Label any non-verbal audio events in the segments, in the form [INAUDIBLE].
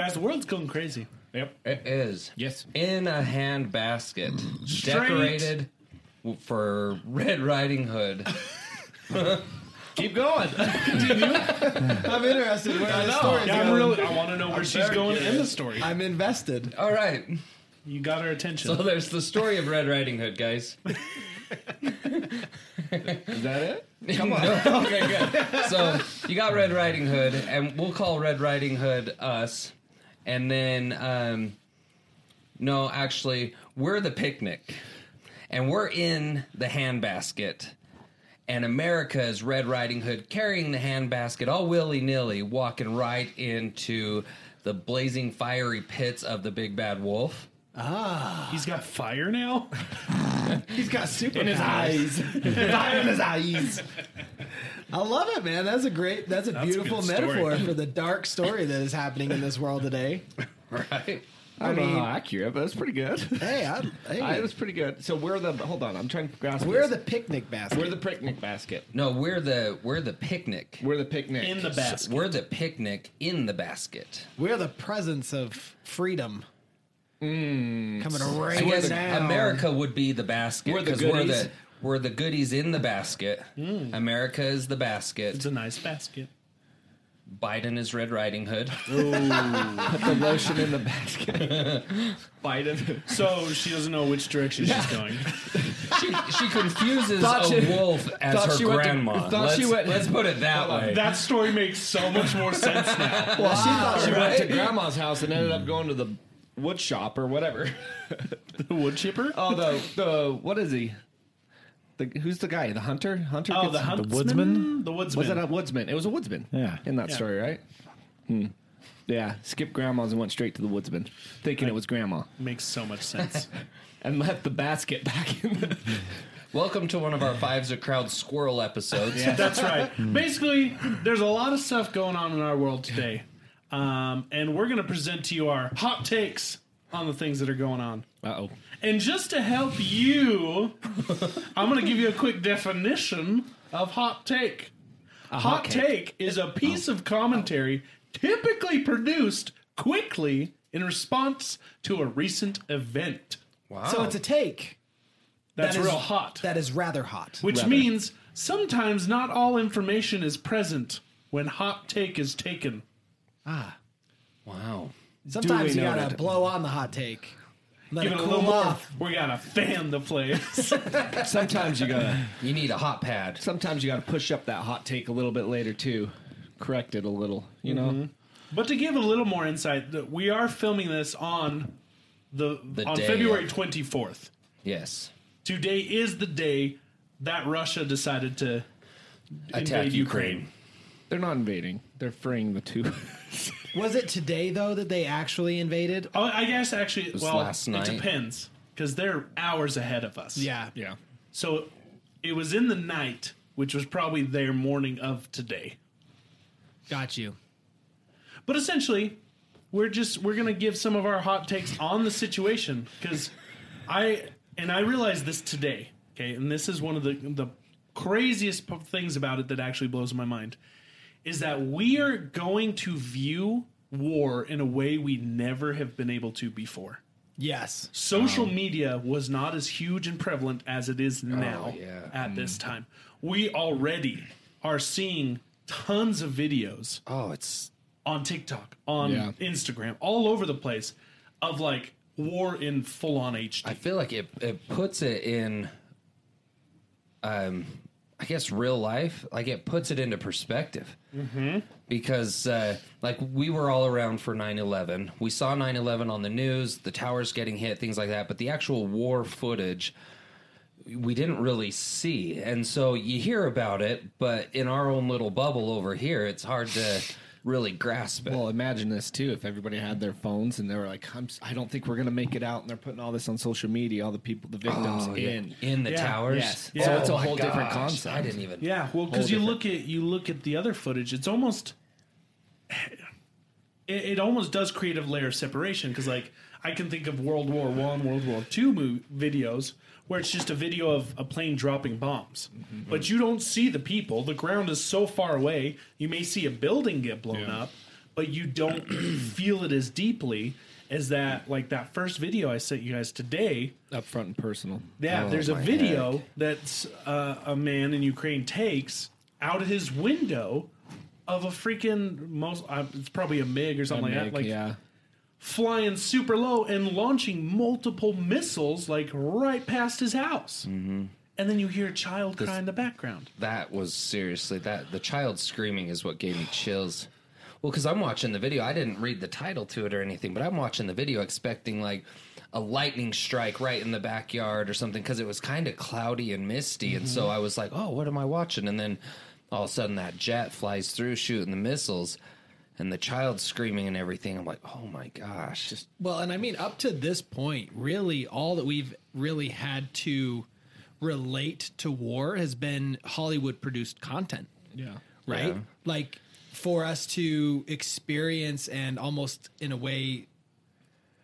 Guys, the world's going crazy. Yep. It is. Yes. In a hand basket, Straight. decorated for Red Riding Hood. [LAUGHS] Keep going. [LAUGHS] I'm interested where the story's Yeah, I'm going. really. I want to know where she's very going in curious. the story. I'm invested. All right. You got our attention. So there's the story of Red Riding Hood, guys. [LAUGHS] Is that it? Come on. okay, good. So you got Red Riding Hood, and we'll call Red Riding Hood uh, us. And then, um, no, actually, we're the picnic, and we're in the handbasket. And America is Red Riding Hood carrying the handbasket all willy nilly, walking right into the blazing fiery pits of the big bad wolf. Ah. He's got fire now. [LAUGHS] He's got super In his eyes. [LAUGHS] Fire in his eyes. I love it, man. That's a great. That's a That's beautiful good story. metaphor for the dark story that is happening in this world today. [LAUGHS] Right? I don't uh, mean- know how accurate, but it's pretty good. Hey, I, hey, I, it was pretty good. So we're the. Hold on, I'm trying to grasp. we're this. the picnic basket. We're the picnic basket. No, we're the we're the picnic. We're the picnic. In the basket. We're the picnic in the basket. We're the presence of freedom. Mm. Coming to I guess down. America would be the basket We're the because we're the we're the goodies in the basket. Mm. America is the basket. It's a nice basket. Biden is Red Riding Hood. Put the lotion in the basket. [LAUGHS] Biden. So she doesn't know which direction she's going. she, she confuses Thought a she- wolf as thought her she went to- grandma. thought let's, she went- let's put it that way. That story makes so much more sense now. Well, she thought She she went to grandma's house and ended up going to the wood shop or whatever. [LAUGHS] The wood chipper. Oh, the the what is he? The who's the guy? The hunter? Hunter? Oh, gets- the huntsman. woodsman? The woodsman. Was it a woodsman? It was a woodsman. Yeah. In that Yeah. story, right? Hmm. Yeah. Skipped grandma's and went straight to the woodsman, thinking it was grandma, Makes so much sense. [LAUGHS] and left the basket back in. The, [LAUGHS] Welcome to one of our Fives of Crowd Squirrel episodes. yeah, That's right. Basically, there's a lot of stuff going on in our world today. Um, and we're going to present to you our hot takes on the things that are going on. uh oh. And just to help you, I'm going to give you a quick definition of hot take. A hot take is a piece of commentary typically produced quickly in response to a recent event. Wow. So it's a take. That's That is- real hot. That is rather hot. which rather. means sometimes not all information is present when hot take is taken. Ah. wow. Sometimes you Duly gotta noted. blow on the hot take. Let Give it it a cool little more. off. We got to fan the place. [LAUGHS] Sometimes you gotta. You need a hot pad. Sometimes you gotta push up that hot take a little bit later too. Correct it a little. You know. Mm-hmm. but to give a little more insight, that we are filming this on the, The on day February of- 24th. Yes. Today is the day that Russia decided to Attack invade Ukraine. They're not invading. They're freeing the two. [LAUGHS] Was it today though that they actually invaded? Oh, I guess actually, was well, last night. it depends because they're hours ahead of us. Yeah. yeah. So it was in the night, which was probably their morning of today. Got you. But essentially, we're just we're gonna give some of our hot takes on the situation because I and I realized this today. Okay, and this is one of the the craziest p- things about it that actually blows my mind is that we are going to view war in a way we never have been able to before. Yes. Social media was not as huge and prevalent as it is now yeah. at this time. We already are seeing tons of videos Oh, it's on TikTok, on Yeah. Instagram, all over the place of like war in full on HD. I feel like it it puts it in um I guess real life, like it puts it into perspective. Mm-hmm. Because uh, like we were all around for 9/11. We saw 9/11 on the news, the towers getting hit, things like that, but the actual war footage we didn't really see. And so you hear about it, but in our own little bubble over here, it's hard to really grasp it. Well, imagine this too. If everybody had their phones and they were like, I'm, "I don't think we're gonna make it out," and they're putting all this on social media, all the people, the victims Oh, yeah. in. in the Yeah. towers. Yes. Yeah. So it's a Oh my whole different concept. I didn't even yeah, well, because Whole you look at you look at the other footage, it's almost it, it almost does create a layer of separation because like I can think of World War One, World War Two mo- videos where it's just a video of a plane dropping bombs, Mm-hmm. but you don't see the people. The ground is so far away. You may see a building get blown Yeah. up, but you don't [CLEARS THROAT] feel it as deeply as that like that first video I sent you guys today. Up front and personal. Yeah, Oh, there's a video heck. that's uh, a man in Ukraine takes out of his window of a freaking most. Uh, it's probably a MiG or something like that. Like yeah. Flying super low and launching multiple missiles like right past his house. Mm-hmm. And then you hear a child cry in the background. that was seriously that the child screaming is what gave me chills. Well, because I'm watching the video, I didn't read the title to it or anything, but I'm watching the video expecting like a lightning strike right in the backyard or something because it was kind of cloudy and misty, and so I was like, "Oh, what am I watching?" And then all of a sudden, that jet flies through, shooting the missiles, and the child screaming and everything. I'm like, "Oh my gosh!" Just Well, and I mean, up to this point, really, all that we've really had to relate to war has been Hollywood produced content, Yeah. right? Yeah. Like for us to experience and almost in a way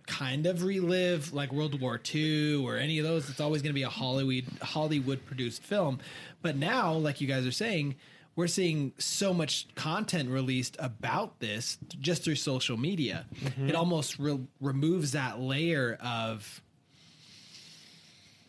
kind of relive like World War II or any of those, it's always going to be a Hollywood Hollywood produced film. But now, like you guys are saying, we're seeing so much content released about this just through social media. It almost re- removes that layer of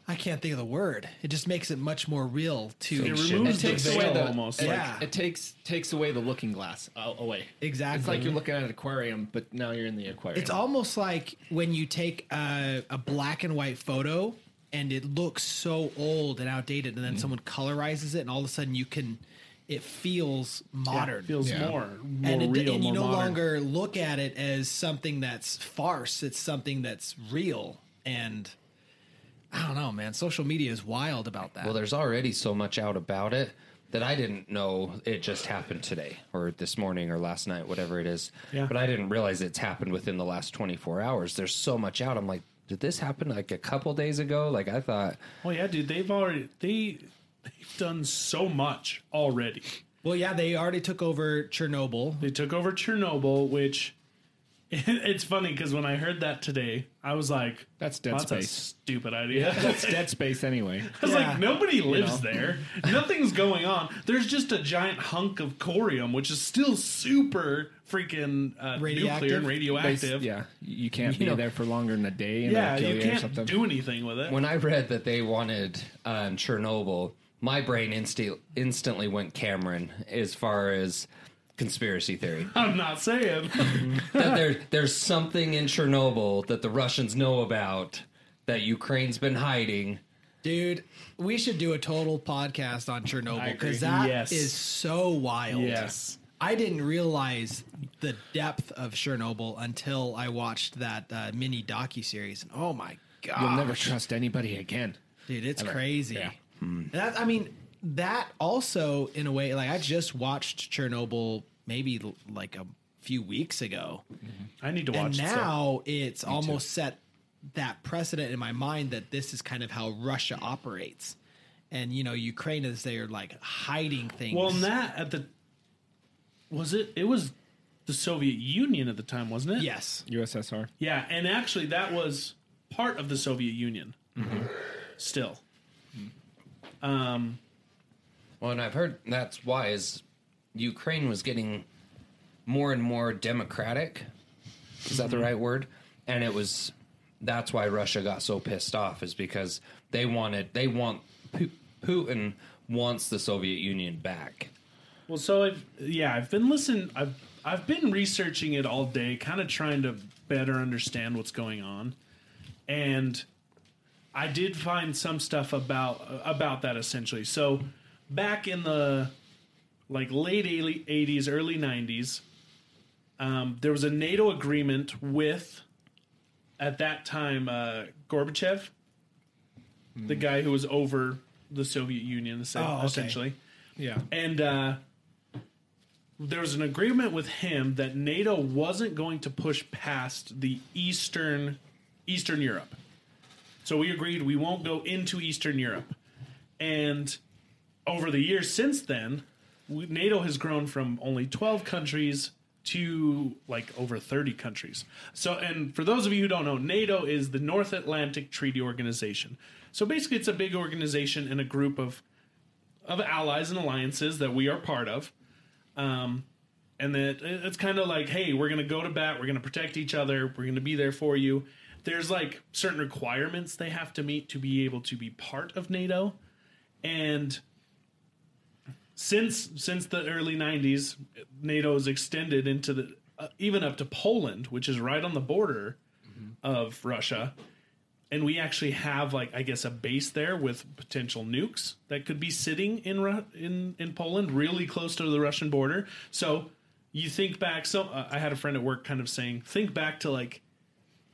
I can't think of the word. It just makes it much more real to It removes It the takes veil away the almost. It, like- Yeah. it takes takes away the looking glass uh, away. exactly. It's like you're looking at an aquarium, but now you're in the aquarium. It's almost like when you take a, a black and white photo and it looks so old and outdated, and then someone colorizes it, and all of a sudden you can, it feels modern. Yeah, feels Yeah. more, more and, it, real, and you more no modern. longer look at it as something that's farce. It's something that's real. And I don't know, man. Social media is wild about that. Well, there's already so much out about it that I didn't know it just happened today or this morning or last night, whatever it is. Yeah. But I didn't realize it's happened within the last 24 hours. There's so much out. I'm like, did this happen like a couple days ago? Like I thought, Oh yeah, dude, they've already they they've done so much already. well, yeah, they already took over Chernobyl. They took over Chernobyl, which [LAUGHS] it's funny because when I heard that today, I was like, That's Dead "Well, that's a Space." stupid idea." [LAUGHS] That's dead space anyway. I was Yeah. like, nobody lives there. Nothing's going on. There's just a giant hunk of corium, which is still super freaking uh, nuclear Radioactive? and radioactive. Yeah, you can't [LAUGHS] You be know- there for longer than a day. And Yeah, kill you you, can't something. do anything with it. when I read that they wanted um, Chernobyl, my brain insti- instantly went Cameron as far as conspiracy theory. [LAUGHS] I'm not saying. [LAUGHS] that there, there's something in Chernobyl that the Russians know about that Ukraine's been hiding. Dude, we should do a total podcast on Chernobyl because that is Yes. so wild. yes. I didn't realize the depth of Chernobyl until I watched that uh, mini docu series. And oh my god, You'll never trust anybody again. dude, it's crazy. Yeah. Mm. And That, I mean, that also in a way, like I just watched Chernobyl maybe l- like a few weeks ago, mm-hmm. I need to and watch it. so- now it's almost set that precedent in my mind that this is kind of how Russia operates. And you know, Ukraine is there like hiding things. Well, and that at the was it? It was the Soviet Union at the time, wasn't it? yes, USSR. Yeah, and actually, that was part of the Soviet Union. Mm-hmm. Still, um, Well, and I've heard that's why is Ukraine was getting more and more democratic. Is that the right word? And it was that's why Russia got so pissed off is because they wanted they want Putin wants the Soviet Union back. well, so I've yeah, I've been listening. I've I've been researching it all day, kind of trying to better understand what's going on, and I did find some stuff about about that essentially. So back in the like late eighties, early nineties, um, there was a NATO agreement with at that time uh, Gorbachev, the guy who was over the Soviet Union, Oh, okay. essentially, Yeah. and uh, there was an agreement with him that NATO wasn't going to push past the eastern Eastern Europe. So we agreed we won't go into Eastern Europe. And over the years since then, NATO has grown from only 12 countries to like over 30 countries. So, and for those of you who don't know, NATO is the North Atlantic Treaty Organization. So basically, it's a big organization and a group of of allies and alliances that we are part of. Um, and that it's kind of like, hey, we're gonna go to bat, we're gonna protect each other, we're gonna be there for you. There's like certain requirements they have to meet to be able to be part of NATO, and since since the early 90s nato has extended into the uh, even up to poland which is right on the border of russia. And we actually have like i guess a base there with potential nukes that could be sitting in Ru- in in poland really close to the russian border. So you think back so uh, i had a friend at work kind of saying think back to like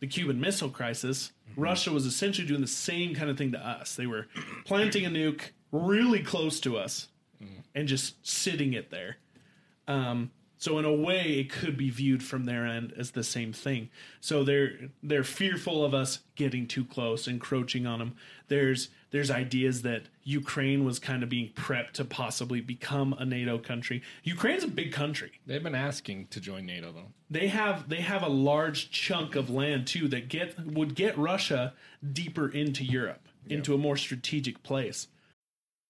the Cuban Missile Crisis, Russia was essentially doing the same kind of thing to us. They were planting a nuke really close to us and just sitting it there. Um, so in a way, it could be viewed from their end as the same thing. So they're they're fearful of us getting too close, encroaching on them. There's there's ideas that Ukraine was kind of being prepped to possibly become a NATO country. Ukraine's a big country They've been asking to join NATO though. they have they have a large chunk of land too that get would get Russia deeper into Europe, into a more strategic place.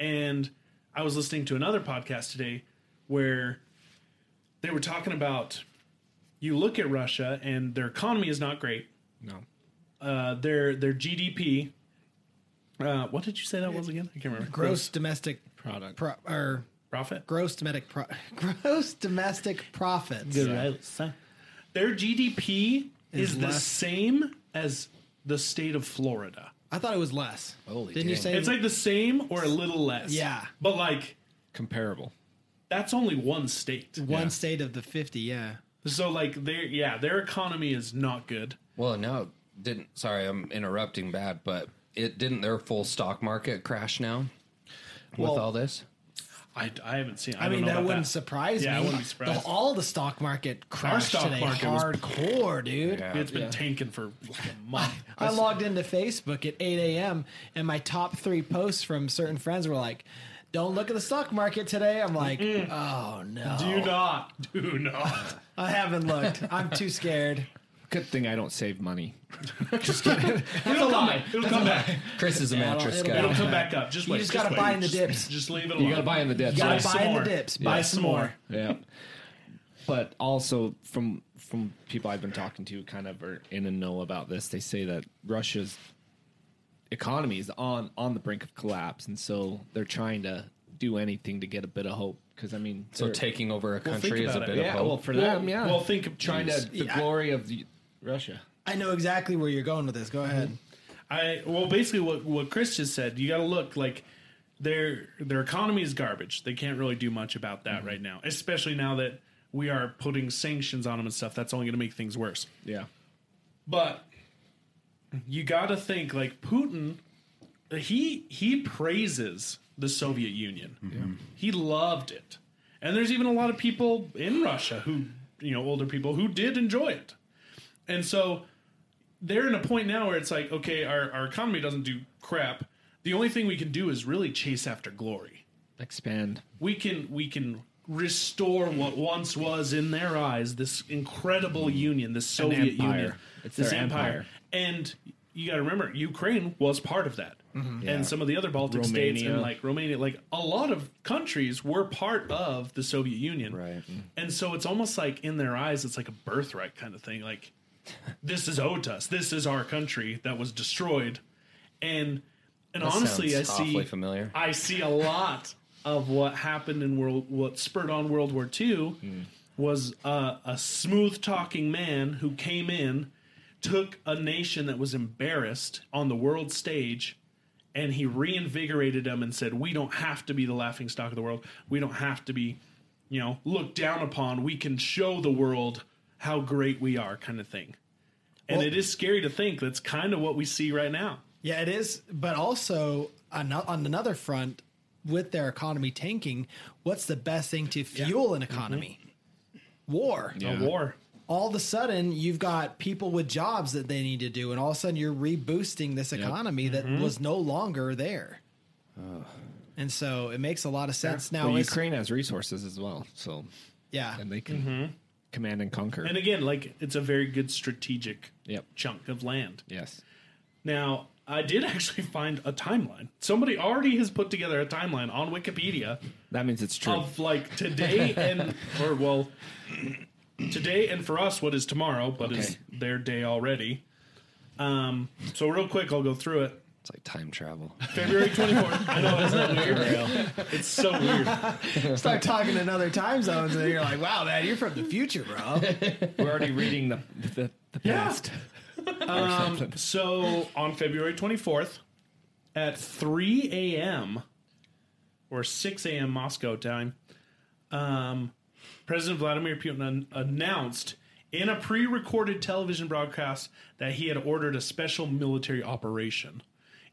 And I was listening to another podcast today where they were talking about you look at Russia and their economy is not great. No. Uh, their their GDP. Uh, what did you say that was again? I can't remember. Gross domestic Product. pro, or profit. gross domestic pro, [LAUGHS] gross domestic profits. Their GDP Is is, the same as the state of Florida. I thought it was less. Holy Didn't you dang. say It's like the same or a little less. Yeah. But like Comparable. that's only one state. one Yeah. state of the fifty? Yeah. So like their yeah, their economy is not good. Well, no, didn't. Sorry, I'm interrupting bad, but it didn't their full stock market crash now with Well, all this. I, I haven't seen. I, I, mean, don't know that about wouldn't that. surprise Yeah, I me. wouldn't be surprised. The- all the stock market crashed stock today. market was- hardcore, dude. Yeah. It's been tanking for like a [LAUGHS] month. I logged into Facebook at 8 a.m. and my top three posts from certain friends were like, "Don't look at the stock market today." I'm like, "Oh no, Do not, do not. [LAUGHS] I haven't looked. I'm too scared." Good thing I don't save money. [LAUGHS] It'll come back. It'll come back. Chris is a it'll- mattress it'll guy. It'll come back up. Just You wait. just gotta wait. buy in the Just- dips. Just leave it alone. You gotta buy in the dips. You Buy gotta some buy in the more. dips. Yeah. Buy Buy some some more. more. Yeah. But also from from people I've been talking to, kind of are in and know about this. They say that Russia's economy is on on the brink of collapse, and so they're trying to do anything to get a bit of hope. Because I mean, So they're- taking over a Well, country is a about bit it. of yeah, hope. well for Well, them, yeah. well, think of- trying to the Yeah. glory of the Russia. I know exactly where you're going with this. Go ahead. Mm-hmm. I well, basically what what Chris just said. You got to look like their their economy is garbage. They can't really do much about that mm-hmm. right now, especially now that we are putting sanctions on them and stuff. That's only going to make things worse. Yeah. But you got to think like Putin. He he praises the Soviet Union. Mm-hmm. He loved it, and there's even a lot of people in Russia who you know older people who did enjoy it, and so they're in a point now where it's like okay, our our economy doesn't do crap. The only thing we can do is really chase after glory Expand. we can we can restore what once was in their eyes this incredible union, this Soviet empire. Union, It's this their empire. empire. And you got to remember, Ukraine was part of that, mm-hmm. Yeah. and some of the other Baltic states and like Romania, like a lot of countries were part of the Soviet Union, Right. And so it's almost like in their eyes, it's like a birthright kind of thing. Like this is owed to us. This is our country that was destroyed, and and That honestly, I see familiar. I see a lot of what happened in world, what spurred on World War II, was uh, a smooth talking man who came in, took a nation that was embarrassed on the world stage, and he reinvigorated them and said, "We don't have to be the laughing stock of the world. We don't have to be, you know, looked down upon. We can show the world how great we are," kind of thing. And Well- it is scary to think that's kind of what we see right now. Yeah, it is. But also on, on another front, with their economy tanking, what's the best thing to fuel an mm-hmm. economy? war. Yeah. A war. All of a sudden, you've got people with jobs that they need to do, and all of a sudden, you're reboosting this economy that mm-hmm. was no longer there. And so it makes a lot of sense now. Well, Ukraine has resources as well, so yeah, and they can mm-hmm. Command and conquer. And again, like it's a very good strategic Yep. chunk of land. yes. Now, I did [LAUGHS] actually find a timeline. Somebody already has put together a timeline on Wikipedia That means it's true. of like today [LAUGHS] and or well today and for us what is tomorrow, but is their day already. Um so real quick I'll go through it. It's like time travel. February [LAUGHS] 24th. I know, isn't that weird? It's so weird. start talking in other time zones, and you're like, "Wow, man, you're from the future, bro." We're already reading the the, the Yeah. past. [LAUGHS] Um, so on February 24th at 3 a.m. or 6 a.m. Moscow time, um, President Vladimir Putin an- announced in a pre recorded television broadcast that he had ordered a special military operation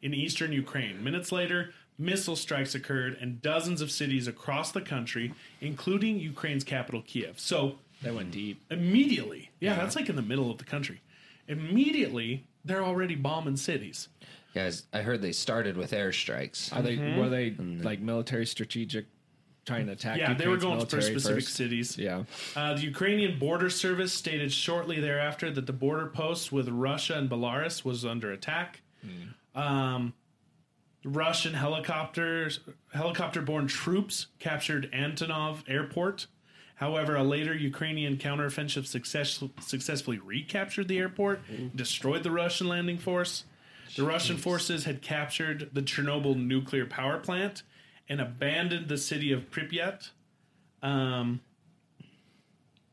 in eastern Ukraine. Minutes later, missile strikes occurred in dozens of cities across the country, including Ukraine's capital, Kiev. So that went deep. immediately, yeah, that's like in the middle of the country. Immediately, they're already bombing cities. Guys, I heard they started with airstrikes. Are they were they like military strategic trying to attack? Yeah, they were going for specific first? cities. Yeah. Uh, the Ukrainian border service stated shortly thereafter that the border post with Russia and Belarus was under attack. Um, Russian helicopters, helicopter-borne troops captured Antonov Airport. However, a later Ukrainian counteroffensive success, successfully recaptured the airport, destroyed the Russian landing force. The Russian forces had captured the Chernobyl nuclear power plant and abandoned the city of Pripyat. Um,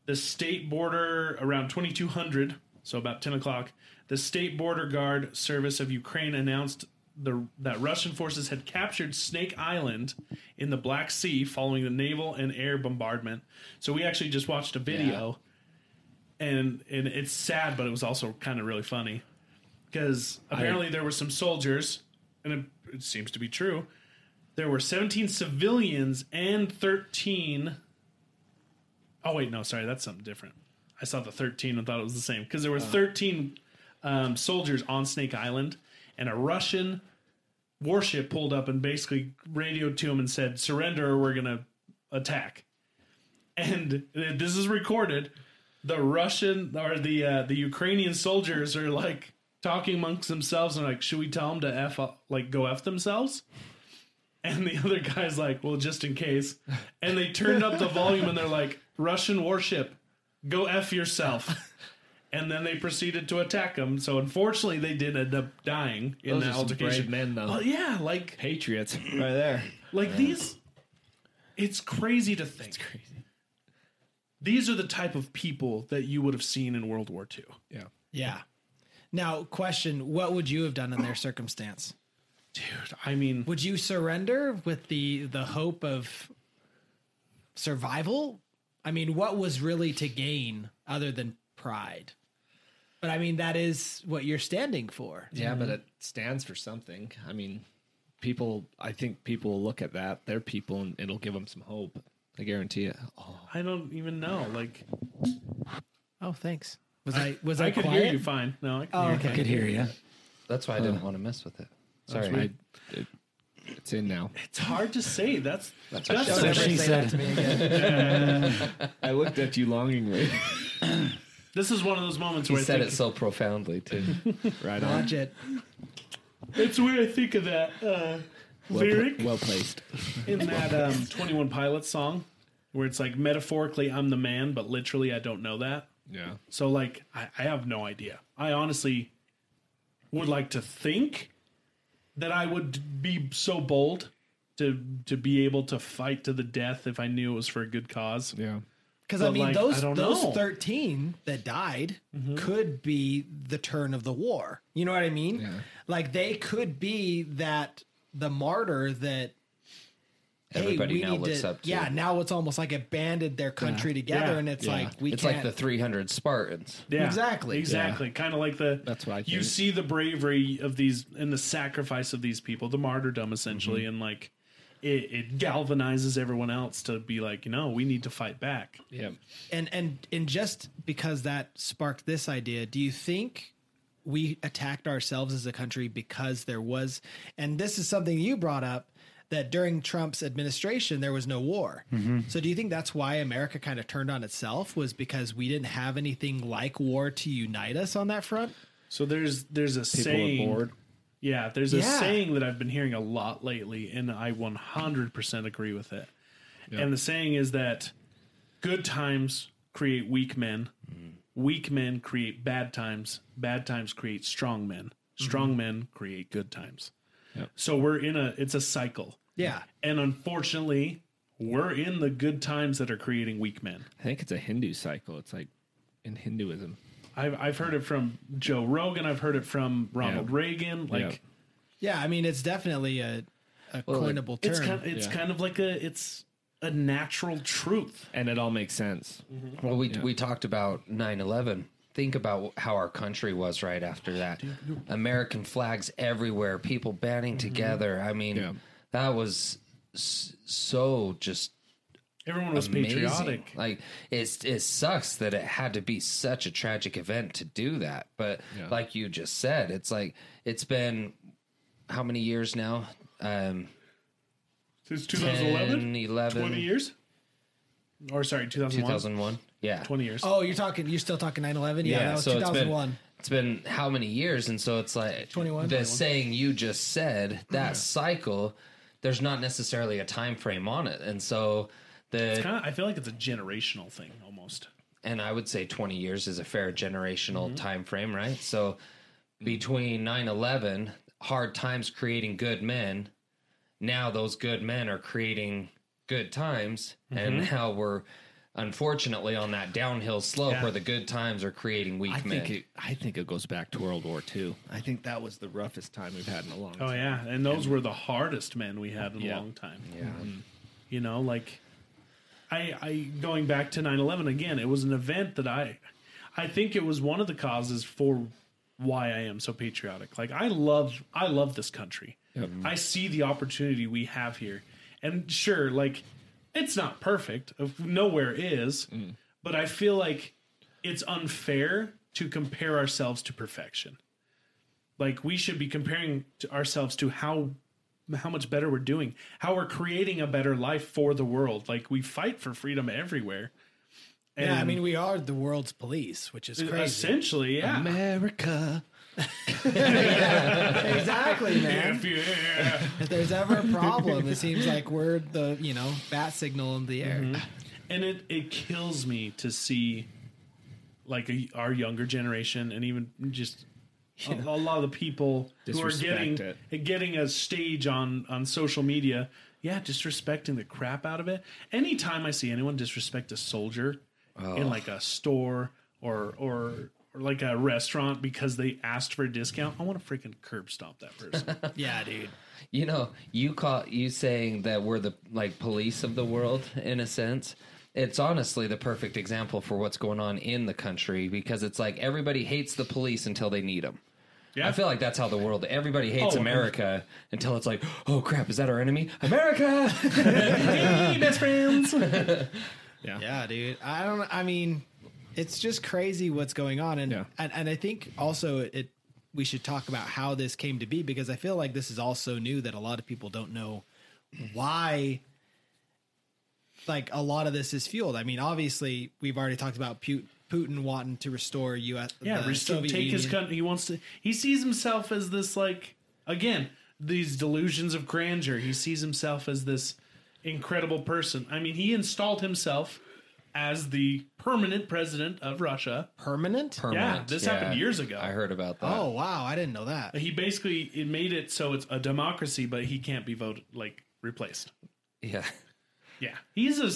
the state border around 2200, so about 10 o'clock, the state border guard service of Ukraine announced the, that Russian forces had captured Snake Island in the Black Sea following the naval and air bombardment. So we actually just watched a video, and and it's sad, but it was also kind of really funny because apparently there were some soldiers, and it, it seems to be true. There were 17 civilians and 13 Oh wait, no, sorry, that's something different. I saw the thirteen and thought it was the same because there were oh. thirteen um, soldiers on Snake Island, and a Russian warship pulled up and basically radioed to him and said, "Surrender, or we're gonna attack." And this is recorded. The Russian or the uh, the Ukrainian soldiers are like talking amongst themselves and like, "Should we tell them to f like go f themselves?" And the [LAUGHS] other guy's like, well, just in case. And they turned up the volume and they're like, Russian warship, go F yourself. [LAUGHS] And then they proceeded to attack them. So unfortunately, they did end up dying in Those that are some altercation. brave men, though. Well, yeah, like Patriots right there. like these. It's crazy to think. Crazy. These are the type of people that you would have seen in World War II. Yeah. yeah. Now, question: What would you have done in their circumstance? Dude, I mean, Would you surrender with the the hope of survival? I mean, what was really to gain other than pride? But I mean, that is what you're standing for. Yeah, but mm-hmm. it stands for something. I mean, people. I think people will look at that. They're people, and it'll give them some hope. I guarantee it. Oh, I don't even know. Like, Oh, thanks. Was I was I, I could quiet? hear you fine. No, I can Oh, hear okay. fine. Could hear you. That's why I didn't want to mess with it. Sorry. I, it, it's in now. It's hard to say. That's that's, that's what So the- she said, [LAUGHS] I looked at you longingly. [LAUGHS] this is one of those moments he where I said think, it so profoundly too. [LAUGHS] Right on. Watch it. it's where I think of that uh, Well, lyric pla- well placed. in that um, Twenty One Pilots song, where it's like metaphorically I'm the man, but literally I don't know that. Yeah. So like I, I have no idea. I honestly would like to think that I would be so bold to to be able to fight to the death if I knew it was for a good cause. Yeah. Because I mean, like, those I those know. Mm-hmm. thirteen that died could be the turn of the war. You know what I mean? Yeah. Like they could be that the martyr that Everybody we now looks to, up to. Yeah, now it's almost like it banded their country together, Yeah. and it's Yeah. like we it's can't. like the 300 Spartans. Yeah, Exactly. exactly. Kind of like the That's what I you see the bravery of these and the sacrifice of these people, the martyrdom essentially, Mm-hmm. and like it, it galvanizes everyone else to be like, you know, we need to fight back. Yeah. and and and just because that sparked this idea do you think we attacked ourselves as a country because there was and this is something you brought up that during Trump's administration there was no war. Mm-hmm. So do you think that's why America kind of turned on itself was because we didn't have anything like war to unite us on that front? So there's there's a People saying. Are bored. Yeah, there's a Yeah. saying that I've been hearing a lot lately, and I 100% agree with it. And the saying is that good times create weak men, weak men create bad times, bad times create strong men, strong mm-hmm. men create good times. Yep. So we're in a it's a cycle. Yeah. And unfortunately, we're in the good times that are creating weak men. I think it's a Hindu cycle. It's like in Hinduism. I've I've heard it from Joe Rogan. I've heard it from Ronald Yeah. Reagan. Like Yeah. Yeah, I mean it's definitely a a coinable term. it's kind of, it's Yeah. kind of like a it's a natural truth. And it all makes sense. Mm-hmm. Well, we we talked about 9/11. Think about how our country was right after that. American flags everywhere, people banding mm-hmm. together. I mean, Yeah. that was so just Everyone was amazing. patriotic. Like it's it sucks that it had to be such a tragic event to do that. But Yeah. like you just said, it's like it's been how many years now? Um Since 10, 2011, 11, 20 years. Or sorry, 2001. 2001. Yeah. 20 years. Oh, you're talking you're still talking 9/11? Yeah, that was so it's been- 2001. It's been how many years? And so it's like 21. The 21. saying you just said that cycle. There's not necessarily a time frame on it, and so the Kinda, I feel like it's a generational thing almost. and I would say 20 years is a fair generational mm-hmm. time frame, right? So between 9/11, hard times creating good men, now those good men are creating good times, and mm-hmm. now we're unfortunately on that downhill slope Yeah. where the good times are creating weak I men. think it. I think it goes back to World War II. I think that was the roughest time we've had in a long time. Oh time. yeah, and those were the hardest men we had in Yeah. a long time. yeah. Mm-hmm. You know, like I I going back to 9/11 again, it was an event that I I think it was one of the causes for why I am so patriotic. Like I love I love this country. I see the opportunity we have here. And sure, like it's not perfect. Nowhere is, mm. but I feel like it's unfair to compare ourselves to perfection. Like we should be comparing to ourselves to how how much better we're doing, how we're creating a better life for the world. Like we fight for freedom everywhere. Yeah, I mean we are the world's police, which is crazy. essentially, yeah. America. [LAUGHS] exactly, [LAUGHS] man. Yeah. If there's ever a problem, it seems like we're the you know bat signal in the air. Mm-hmm. and it it kills me to see like a, our younger generation and even just a, a lot of the people who are Disrespect getting getting a stage on on social media. Yeah disrespecting the crap out of it. Anytime i see anyone disrespect a soldier in oh. like a store or or or like a restaurant because they asked for a discount i want to freaking curb stomp that person. [LAUGHS] Yeah, dude. You know, you call you saying that we're the like police of the world in a sense. It's honestly the perfect example for what's going on in the country because it's like everybody hates the police until they need them. yeah I feel like that's how the world. Everybody hates Oh, America until it's like, oh crap, is that our enemy? America. [LAUGHS] hey best friends [LAUGHS] Yeah, dude. I don't. I mean, it's just crazy what's going on, and Yeah. and, and I think also it. We should talk about how this came to be because I feel like this is also new that a lot of people don't know why. Like a lot of this is fueled. I mean, obviously, we've already talked about Pu- Putin wanting to restore U.S. Yeah, the restore, Soviet take his Union. country. He wants to. He sees himself as this like again these delusions of grandeur. He sees himself as this incredible person. I mean, he installed himself as the permanent president of Russia. permanent. Permanent, this happened years ago. I heard about that. Oh wow, I didn't know that. He basically it made it so it's a democracy, but he can't be voted like replaced. yeah. [LAUGHS] Yeah, he's a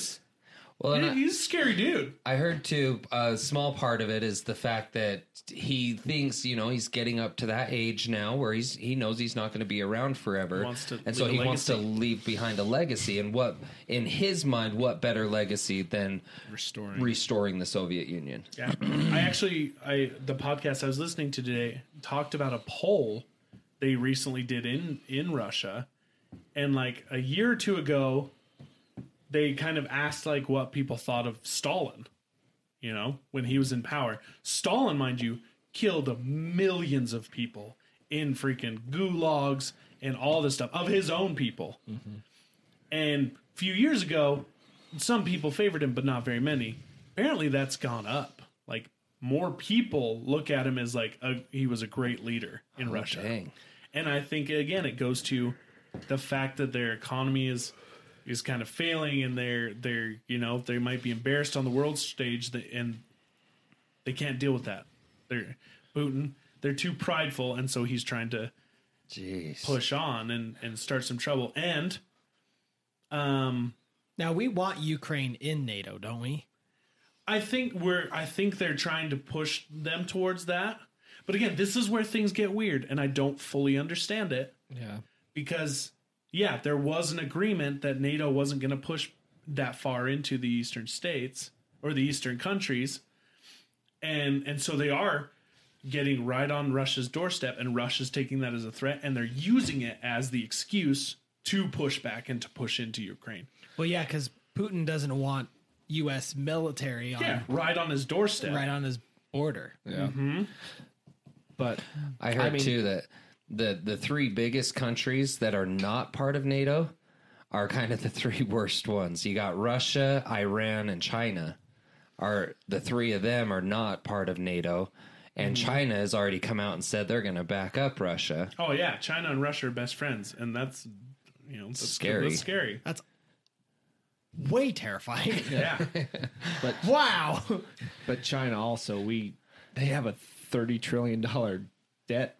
Well, and I- he's a scary dude. I heard too. A small part of it is the fact that he thinks, you know, he's getting up to that age now where he's he knows he's not going to be around forever, Wants to and so he a wants to leave behind a legacy. And what, in his mind, what better legacy than Restoring. restoring the Soviet Union? Yeah, I actually, I the podcast I was listening to today talked about a poll they recently did in in Russia, and like a year or two ago, they kind of asked like what people thought of Stalin. You know, when he was in power, Stalin, mind you, killed millions of people in freaking gulags and all this stuff of his own people. Mm-hmm. And a few years ago, some people favored him, but not very many. Apparently, that's gone up. Like more people look at him as like a, he was a great leader in oh, Russia. Dang. And I think again, it goes to the fact that their economy is is kind of failing, and they're they're you know they might be embarrassed on the world stage, that, and they can't deal with that. They're Putin. They're too prideful, and so he's trying to Jeez. push on and and start some trouble. And um, Now we want Ukraine in NATO, don't we? I think we're I think they're trying to push them towards that. But again, this is where things get weird and I don't fully understand it Yeah. because yeah, there was an agreement that NATO wasn't going to push that far into the eastern states or the eastern countries. And and so they are getting right on Russia's doorstep and Russia's taking that as a threat and they're using it as the excuse to push back and to push into Ukraine. Well, yeah, because Putin doesn't want U.S. military on Yeah, right on his doorstep. right on his border. Yeah. Mm-hmm. But I heard mean- too that the the three biggest countries that are not part of NATO are kind of the three [LAUGHS] worst ones. You got Russia, Iran, and China. Are the three of them are not part of NATO, and Mm-hmm. China has already come out and said they're going to back up Russia. Oh yeah, China and Russia are best friends, and that's you know that's Scary. That's scary. Way terrifying. [LAUGHS] Yeah, [LAUGHS] but wow. but China also we they have a thirty trillion dollar debt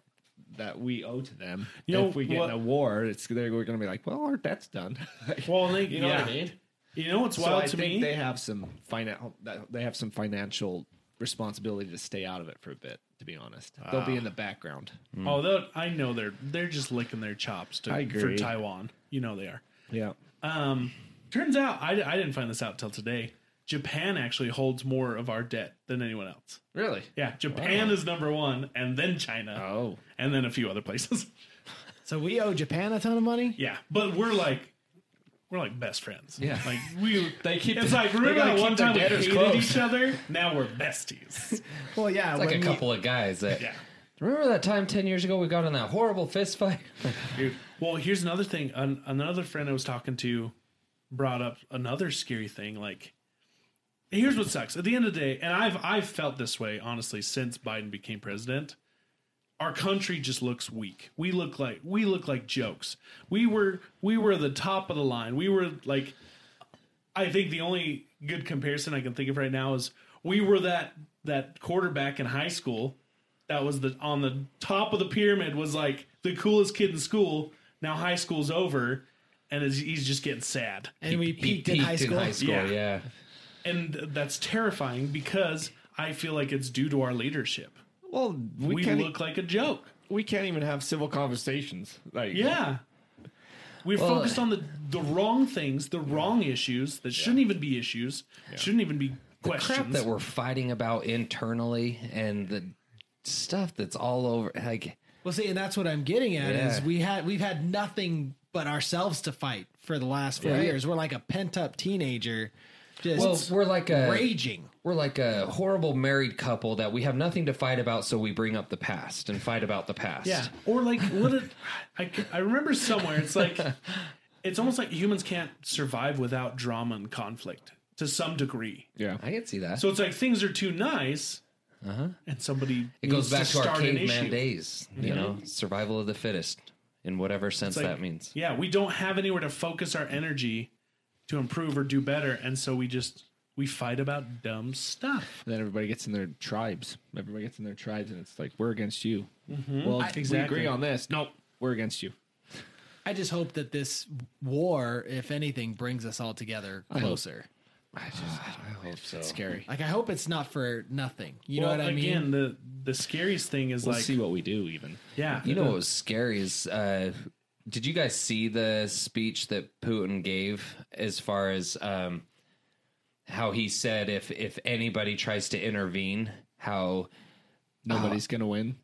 that we owe to them. You know if we get what- in a war, it's they're going to be like, well, our debt's done. [LAUGHS] well, they, you know yeah. what I mean? You know what's So wild I to think me? they have some finan- they have some financial responsibility to stay out of it for a bit. To be honest, they'll be in the background. Oh, they'll- I know they're they're just licking their chops to, for. Taiwan. You know they are. Yeah, Um, turns out I, I didn't find this out till today. Japan actually holds more of our debt than anyone else. really. Yeah, Japan is number one, and then China, Oh, and then a few other places. [LAUGHS] So we owe Japan a ton of money. yeah, but we're like we're like best friends. Yeah. like [LAUGHS] we. They keep It's the- like they remember gotta that one time we debtors hated close. each other. Now we're besties. [LAUGHS] Well, yeah. Like a we- couple of guys that yeah. remember that time ten years ago we got in that horrible fist fight. Dude. Well, here's another thing. An- another friend I was talking to brought up another scary thing. Like, here's what sucks. At the end of the day, and I've I've felt this way honestly since Biden became president. Our country just looks weak. We look like we look like jokes. We were we were the top of the line. We were like, I think the only good comparison I can think of right now is we were that that quarterback in high school that was the on the top of the pyramid was like the coolest kid in school. Now high school's over, and he's just getting sad, and we He peaked, in high school. Yeah. yeah. And that's terrifying because I feel like it's due to our leadership. well, we, We, can't. look like a joke. we can't even have civil conversations. Like, Yeah. We're Well, focused on the the wrong things, the wrong issues that shouldn't even be issues, shouldn't even be crap questions. that we're fighting about internally and the stuff that's all over like Well, see, and that's what I'm getting at is we had we've had nothing but ourselves to fight for the last four Yeah. years. We're like a pent up teenager, just well we're like a raging. we're like a horrible married couple that we have nothing to fight about so we bring up the past and fight about the past Yeah, or like what? It, I I remember somewhere. It's like [LAUGHS] it's almost like humans can't survive without drama and conflict to some degree. yeah. i can see that So it's like things are too nice, and somebody Uh-huh. it goes back to, our caveman days you know survival of the fittest in whatever sense like, that means Yeah, we don't have anywhere to focus our energy to improve or do better, and so we just we fight about dumb stuff. And Then everybody gets in their tribes. Everybody gets in their tribes, and it's like we're against you. Well, we exactly. agree on this. Nope, we're against you. I just hope that this war, if anything, brings us all together closer. i just i hope so Scary. Like I hope it's not for nothing. You well, know what I again, mean? the the scariest thing is We'll like see what we do. Even yeah, you know what was scary is uh did you guys see the speech that putin gave as far as um how he said if if anybody tries to intervene how nobody's gonna win.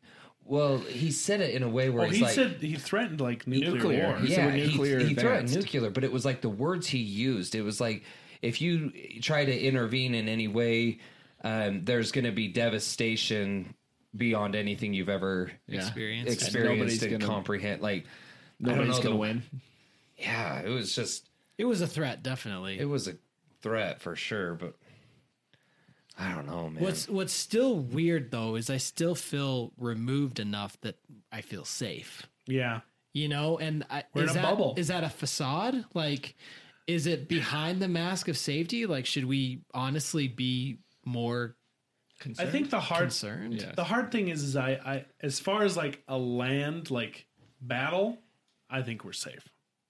Well, he said it in a way where Well, it's he like said he threatened like nuclear, Nuclear. war. He yeah, we're he, nuclear he threatened nuclear, but it was like the words he used. It was like if you try to intervene in any way, um, there's going to be devastation beyond anything you've ever Experience. experienced nobody's and gonna- comprehend. Like I don't Nobody's gonna win. Yeah, it was just It was a threat, definitely. it was a threat for sure, but I don't know, man. What's What's still weird though is I still feel removed enough that I feel safe. Yeah. You know, and I, We're in a that, bubble. Is that a facade? Like, is it behind the mask of safety? Like, should we honestly be more Concerned? I think the hard concerned? Yeah. the hard thing is, is I, I as far as like a land like battle, I think we're safe.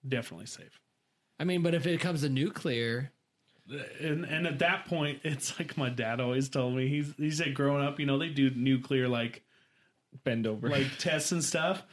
Definitely safe. I mean, but if it comes to nuclear, And and at that point, it's like my dad always told me. He's he said growing up, you know, they do nuclear like Bend over. like tests and stuff,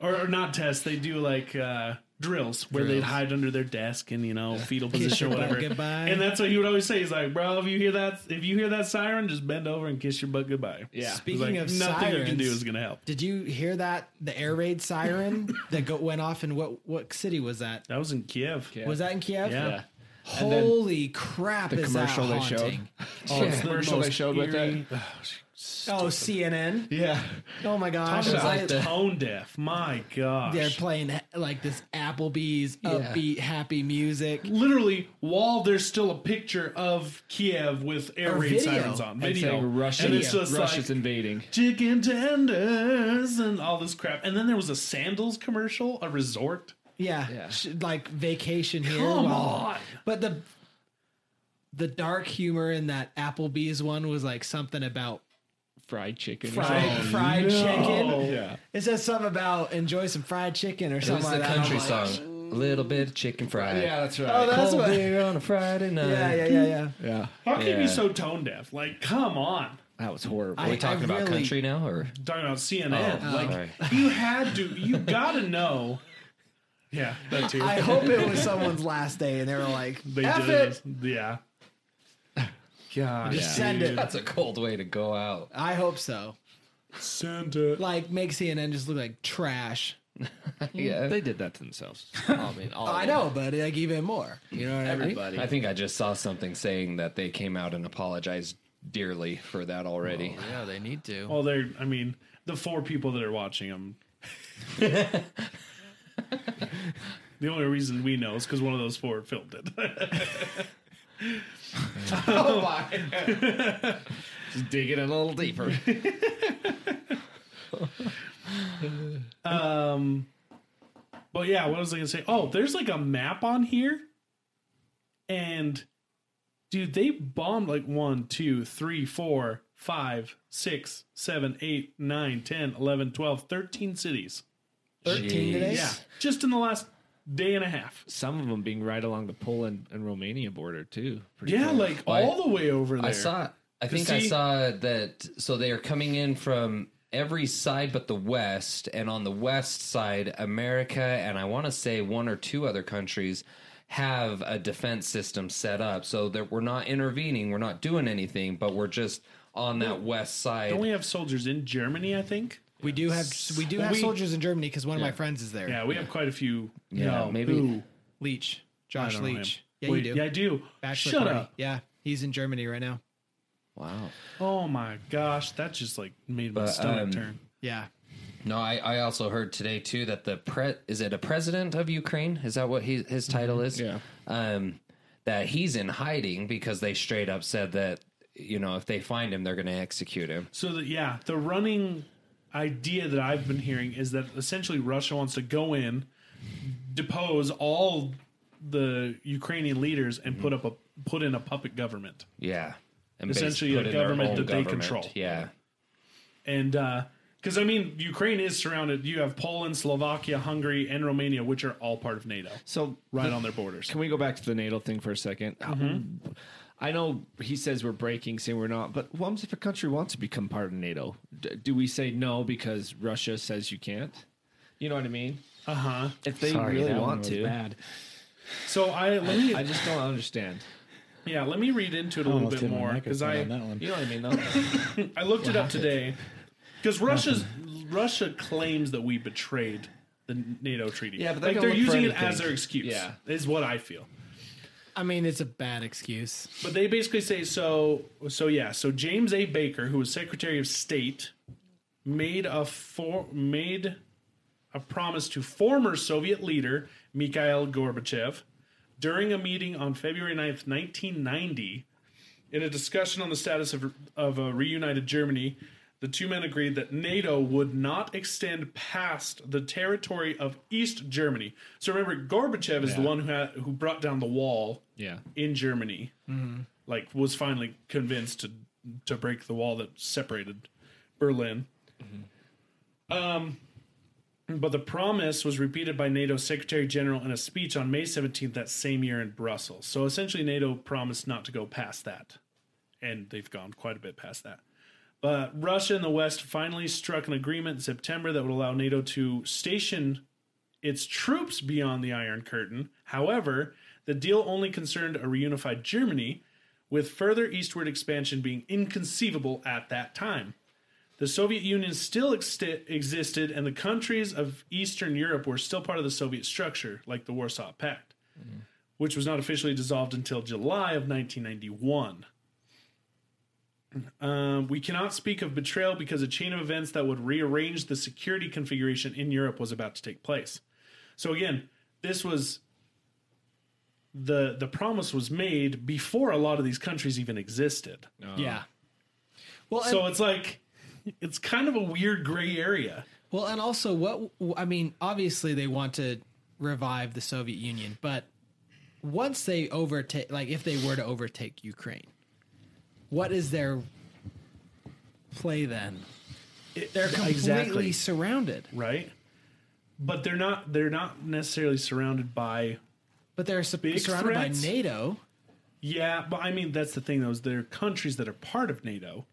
or, or not tests. They do like uh, drills where they'd hide under their desk and you know fetal [LAUGHS] position or whatever. goodbye. And that's what he would always say. He's like, bro, if you hear that, if you hear that siren, just bend over and kiss your butt goodbye. yeah. Speaking like, of nothing sirens, you can do is gonna help. did you hear that the air raid siren [LAUGHS] that go, went off in what what city was that? That was in Kiev. Yeah. Was that in Kiev? Yeah. Yeah. Holy crap! the is commercial that they showed. Oh, It's the the commercial they most showed with that. eerie- [SIGHS] oh, Oh, CNN. Yeah. Oh my gosh! Talk was about like tone deaf. My gosh. They're playing like this Applebee's Yeah. upbeat, happy music. literally while there's still a picture of Kiev with air Or raid video. sirens on video, saying Russia, and it's just Russia's like invading. chicken tenders and all this crap. And then there was a sandals commercial, a resort. Yeah, Yeah. like vacation here. Come while- on. But the the dark humor in that Applebee's one was like something about Fried chicken. or fried something. fried oh, chicken. Yeah. It says something about enjoy some fried chicken or it something was like the that. country I'm like, song? A little bit of chicken fried. Yeah, that's right. Oh, that's Cold what. beer on a Friday night. Yeah, yeah, yeah, yeah. yeah. How can you Yeah. be so tone deaf? Like, come on. That was horrible. Are we I- talking I about really- country now, or talking about CNN. Oh, like sorry. you had to, you gotta know. Yeah, that too. I hope it was someone's last day and they were like, they F did it. Yeah. God. Just send it. that's a cold way to go out? I hope so. Send it. Like, make CNN just look like trash. [LAUGHS] Yeah, They did that to themselves. [LAUGHS] I mean, all I know, but like even more. You know what I mean? Everybody. I think I just saw something saying that they came out and apologized dearly for that already. Oh, yeah, they need to. Well, they're. I mean, the four people that are watching them. [LAUGHS] the only reason we know is because one of those four filmed it. [LAUGHS] oh my. Just dig it a little deeper. [LAUGHS] um, but yeah, what was I gonna say? Oh, there's like a map on here, and dude, they bombed like one, two, three, four, five, six, seven, eight, nine, 10, 11, 12, 13 cities. 13? Jeez. Yeah, just in the last day and a half. Some of them being right along the Poland and Romania border too. Yeah, close. like Well, I- all the way over there. I saw. I think I saw that. So they are coming in from every side but the west, and on the west side, America and I want to say one or two other countries have a defense system set up, so that we're not intervening, we're not doing anything, but we're just on that west side. Don't we have soldiers in Germany? I think. We do have we do have We- soldiers in Germany because one of my friends is there. Yeah, we have quite a few. Yeah, no, maybe- who? Leach, I Josh don't know him. Leach. Yeah, Wait, you do. Yeah, I do. Bachelor Shut party. up. Yeah, he's in Germany right now. wow. Oh my gosh, that just like made my But, stomach um, turn. Yeah. No, I, I also heard today too that the pre is it a president of Ukraine? Is that what he, his title is? Yeah. Um, that he's in hiding because they straight up said that you know if they find him, they're going to execute him. So that yeah, the running idea that I've been hearing is that essentially Russia wants to go in, depose all the Ukrainian leaders, and put up a put in a puppet government. Yeah, and Essentially a put in their government that they control. Yeah, And because I mean, Ukraine is surrounded. You have Poland, Slovakia, Hungary, and Romania, which are all part of NATO, So right on their borders. Can we go back to the NATO thing for a 2nd Mm-hmm. I know he says we're breaking, saying we're not, but what happens if a country wants to become part of NATO? D- do we say no because Russia says you can't? You know what I mean? Uh huh. If they Sorry, really want to, bad. So I let me I just don't understand. yeah let me read into it a little bit more because I on that one. You know what I mean? Though? [LAUGHS] I looked it up today, Because Russia's Russia claims that we betrayed the NATO treaty. Yeah, but they're like they're using it as their excuse. Yeah. is what I feel. I mean, it's a bad excuse. But they basically say so. So yeah. So James A. Baker, who was Secretary of State, made a for, made a promise to former Soviet leader Mikhail Gorbachev during a meeting on February 9th, 1990. In a discussion on the status of, of a reunited Germany, the two men agreed that NATO would not extend past the territory of East Germany. So remember, Gorbachev is the one who had, who brought down the wall Yeah. in Germany, Mm-hmm. like was finally convinced to to break the wall that separated Berlin. Mm-hmm. Um, but the promise was repeated by NATO Secretary General in a speech on May 17th that same year in Brussels. So essentially, NATO promised not to go past that, and they've gone quite a bit past that. But Russia and the West finally struck an agreement in September that would allow NATO to station its troops beyond the Iron Curtain. However, the deal only concerned a reunified Germany, with further eastward expansion being inconceivable at that time. The Soviet Union still exi- existed, and the countries of Eastern Europe were still part of the Soviet structure, like the Warsaw Pact, mm-hmm. which was not officially dissolved until July of 1991. Um, we cannot speak of betrayal because a chain of events that would rearrange the security configuration in Europe was about to take place. So again, this was the the promise was made before a lot of these countries even existed. Yeah. Well, So and, it's like it's kind of a weird gray area. well, and also what I mean, obviously they want to revive the Soviet Union, but once they overtake, like if they were to overtake Ukraine, what is their play then? They're completely Exactly. surrounded, right? But they're not they're not necessarily surrounded by but they're su- Big surrounded threats? by NATO. yeah, but I mean that's the thing though, is they're countries that are part of NATO,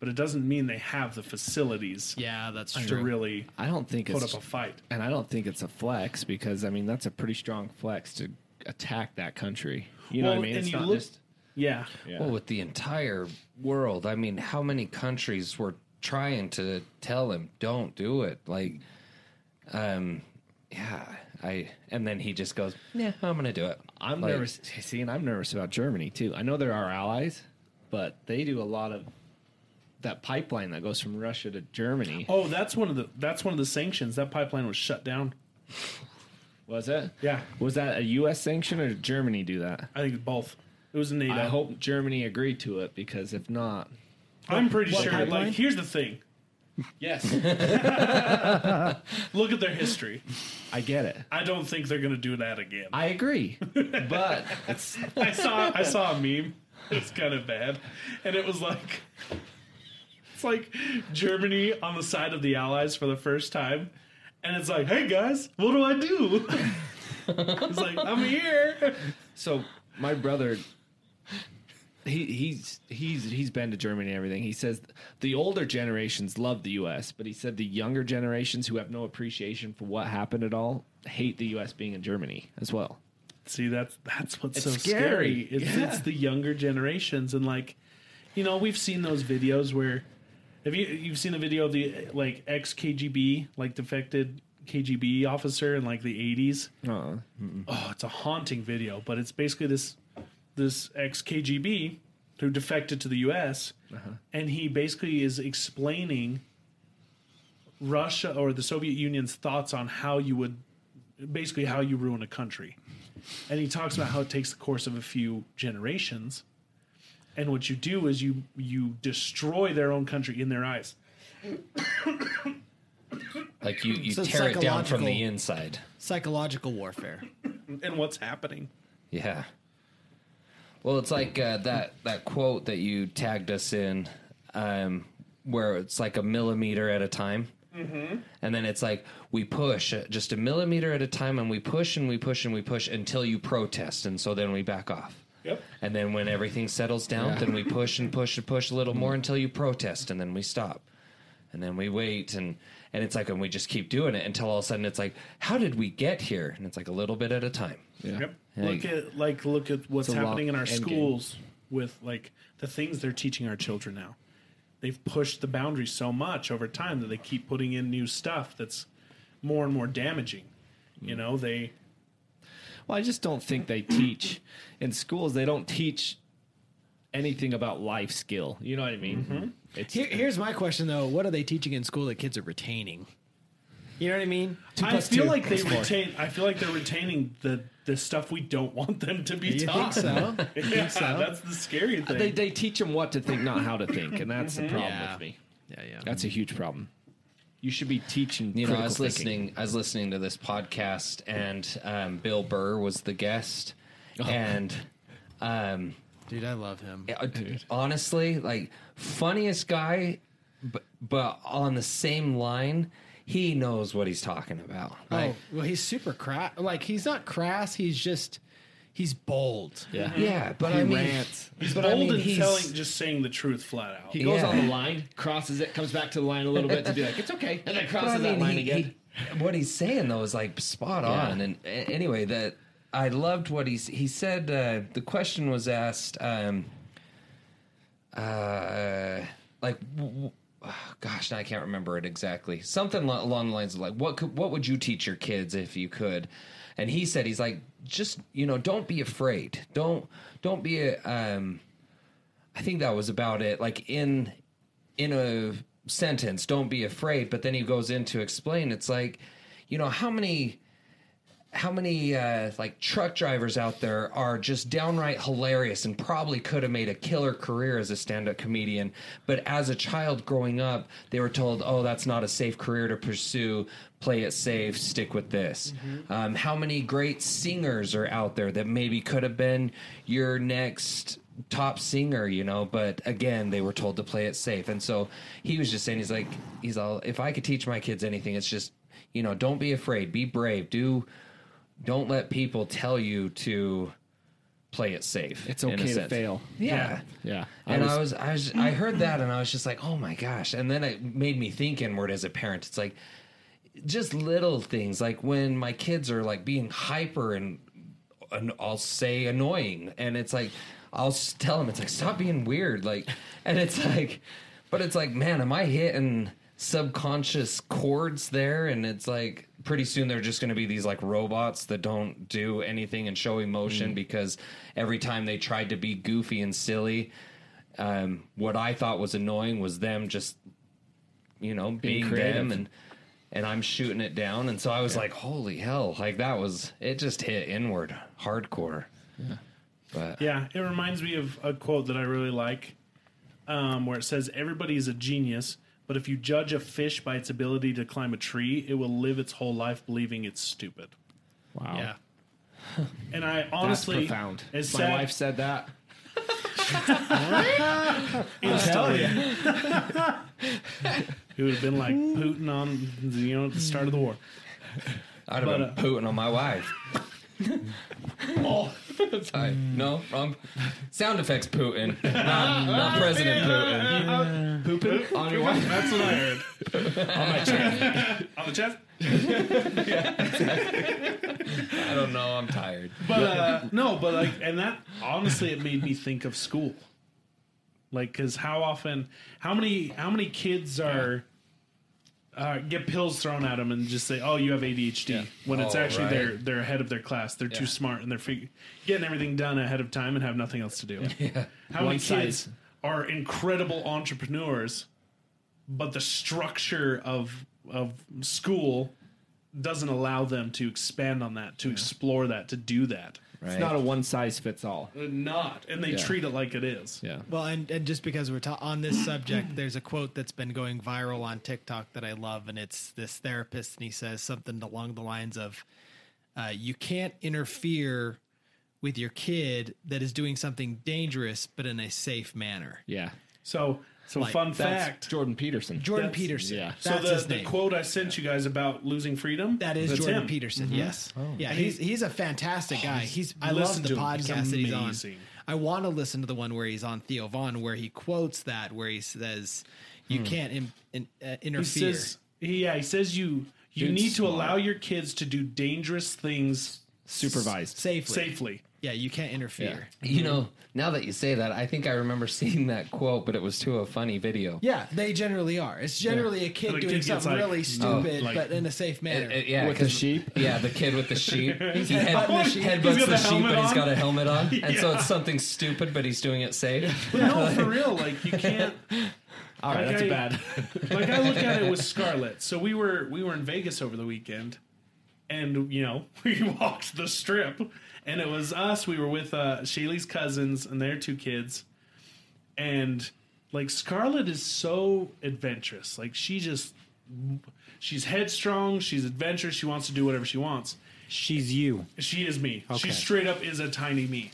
but it doesn't mean they have the facilities Yeah, that's to really I don't think put it's up a fight. and I don't think it's a flex because I mean that's a pretty strong flex to attack that country. You know Well, what I mean? It's not look- just Yeah. yeah. Well, with the entire world, I mean, how many countries were trying to tell him, "Don't do it"? Like, um, yeah, I. And then he just goes, "Yeah, I'm gonna do it." I'm Like, nervous. See, and I'm nervous about Germany too. I know they're our allies, but they do a lot of that pipeline that goes from Russia to Germany. Oh, that's one of the that's one of the sanctions. That pipeline was shut down. Was it? Yeah. Was that a U.S. sanction or did Germany do that? I think both. It was NATO. I hope Germany agreed to it because if not, I'm pretty what sure. pipeline? Like, here's the thing. yes, [LAUGHS] Look at their history. I get it. I don't think they're going to do that again. I agree, but [LAUGHS] it's I saw I saw a meme. It's kind of bad, and it was like it's like Germany on the side of the Allies for the first time, and it's like, hey guys, what do I do? [LAUGHS] it's like I'm here. so my brother he he's he's he's been to Germany and everything. He says the older generations love the US, but he said the younger generations who have no appreciation for what happened at all hate the US being in Germany as well. See, that's that's what's It's so scary. scary. It's, Yeah. it's the younger generations, and like, you know, we've seen those videos where, have you you've seen the video of the like ex KGB like defected KGB officer in like the eighties? Uh, Oh, it's a haunting video, but it's basically this this ex KGB who defected to the U.S. Uh-huh. and he basically is explaining Russia or the Soviet Union's thoughts on how you would basically how you ruin a country, and he talks about how it takes the course of a few generations, and what you do is you you destroy their own country in their eyes. like you, you So tear it down from the inside. Psychological warfare. And what's happening? Yeah. Well, it's like uh, that that quote that you tagged us in, um, where it's like a millimeter at a time, mm-hmm. and then it's like we push uh, just a millimeter at a time, and we push and we push and we push until you protest, and so then we back off. Yep. And then when everything settles down, then we push and push and push a little more until you protest, and then we stop, and then we wait, and and it's like, and we just keep doing it until all of a sudden it's like, how did we get here? And it's like a little bit at a time. yeah. Yep. Yeah. Look at like look at what's It's a long happening in our end game. schools with like the things they're teaching our children now. they've pushed the boundaries so much over time that they keep putting in new stuff that's more and more damaging. You mm. know, they Well, I just don't think they teach in schools. They don't teach anything about life skill. You know what I mean? It's Here, here's my question though: What are they teaching in school that kids are retaining? You know what I mean? Two I feel like they four. retain. I feel like they're retaining the the stuff we don't want them to be You think taught. so? [LAUGHS] yeah, so? that's the scary thing. they they teach them what to think, not how to think, and that's the problem Yeah. with me. Yeah, yeah. That's a huge problem. You should be teaching. You know, I was thinking. listening. I was listening to this podcast, and um, Bill Burr was the guest, and um, Dude, I love him. uh, honestly, like funniest guy, but but on the same line, he knows what he's talking about. Like, oh, well, he's super crass. Like he's not crass. He's just he's bold. Yeah. yeah, but He I mean, rants. He's but bold I mean, and he's- telling, just saying the truth flat out. He goes Yeah. on the line, crosses it, comes back to the line a little bit to be like, it's okay, and then crosses I mean, that line he- again. he- what he's saying though is like spot on. And anyway, that I loved what he's he said. Uh, the question was asked, um, uh, like, w- w- oh, gosh, I can't remember it exactly. Something lo- along the lines of like, what could, what would you teach your kids if you could? And he said, he's like, just you know, don't be afraid. Don't don't be a. Um, I think that was about it. Like in in a sentence, don't be afraid. But then he goes in to explain. It's like, you know, how many how many uh, like truck drivers out there are just downright hilarious and probably could have made a killer career as a stand-up comedian but as a child growing up they were told oh that's not a safe career to pursue. Play it safe. Stick with this. Um, how many great singers are out there that maybe could have been your next top singer you know but again they were told to play it safe. And so he was just saying he's like he's all if i could teach my kids anything it's just you know don't be afraid. Be brave. Do don't let people tell you to play it safe. It's okay to sense. fail. Yeah. Yeah. And I was, I was, I heard that, and I was just like, "Oh my gosh!" And then it made me think inward as a parent. It's like just little things, like when my kids are like being hyper and, and I'll say annoying, and it's like I'll tell them, it's like stop being weird, like, and it's like, but it's like, man, am I hitting subconscious chords there? And it's like pretty soon they're just going to be these like robots that don't do anything and show emotion because every time they tried to be goofy and silly, um, what I thought was annoying was them just, you know, being, creative. them and and I'm shooting it down. And so I was like, holy hell, like that was it. Just hit inward hardcore. Yeah. But Yeah, it reminds me of a quote that I really like, um, where it says, "Everybody is a genius, but if you judge a fish by its ability to climb a tree, it will live its whole life believing it's stupid." wow. Yeah. [LAUGHS] And I That's honestly, profound. It's My sad. wife said that. [LAUGHS] instantly. it would have been like Putin on, you know, at the start of the war. I'd have But, been uh, pooting on my wife. [LAUGHS] oh, [LAUGHS] sorry. No, wrong. Sound effects Putin, not, not [LAUGHS] President Putin. Pooping on your wife. That's what I heard. on my chest. on the chest. I don't know. I'm tired. But uh, no, but like, and that honestly, it made me think of school. Like, because how often, how many, how many kids are uh, get pills thrown at them and just say, "Oh, you have ADHD," when it's Oh, actually right. they're they're ahead of their class. They're too smart and they're fig- getting everything done ahead of time and have nothing else to do. [LAUGHS] How many One kids are incredible entrepreneurs, but the structure of of school doesn't allow them to expand on that, to explore that, to do that. It's not a one size fits all. Uh, Not, and they Yeah. treat it like it is. Yeah. Well, and, and just because we're ta- on this subject, [CLEARS THROAT] there's a quote that's been going viral on TikTok that I love, and it's this therapist, and he says something along the lines of, uh, "You can't interfere with your kid that is doing something dangerous, but in a safe manner." Yeah. So, so Like, fun That's fact. Jordan Peterson. Jordan That's- Peterson. yeah. So That's the, his the name. quote I sent you guys about losing freedom. That is that's Jordan him. Mm-hmm. Peterson. Yes. yeah, he's he's a fantastic guy. He's I listen love the to him. He's podcast that he's on. amazing. I want to listen to the one where he's on Theo Von, where he quotes that, where he says, "You can't in, in, uh, He interfere." says, he- yeah, he says you you Dude's need to smart. allow your kids to do dangerous things Supervised. safely. safely. Yeah, you can't interfere. You know, now that you say that, I think I remember [LAUGHS] seeing that quote, but it was to a funny video. Yeah, they generally are. It's generally a kid doing kid something like- really stupid, like- but in a safe manner. Uh, yeah, With the sheep? [LAUGHS] Yeah, the kid with the sheep. [LAUGHS] he head, headbutting the sheep. headbutts He's got the the sheep, helmet but he's on. got a helmet on, and so it's something stupid, but he's doing it safe. But no, for real, like you can't. All right, Like that's I- bad. Like I look at it with Scarlett. So we were we were in Vegas over the weekend, and you know we walked the strip, and it was us. We were with uh, Shaylee's cousins and their two kids, and like Scarlett is so adventurous. Like she just she's headstrong. She's adventurous. She wants to do whatever she wants. She's you. She is me. Okay. She straight up is a tiny me.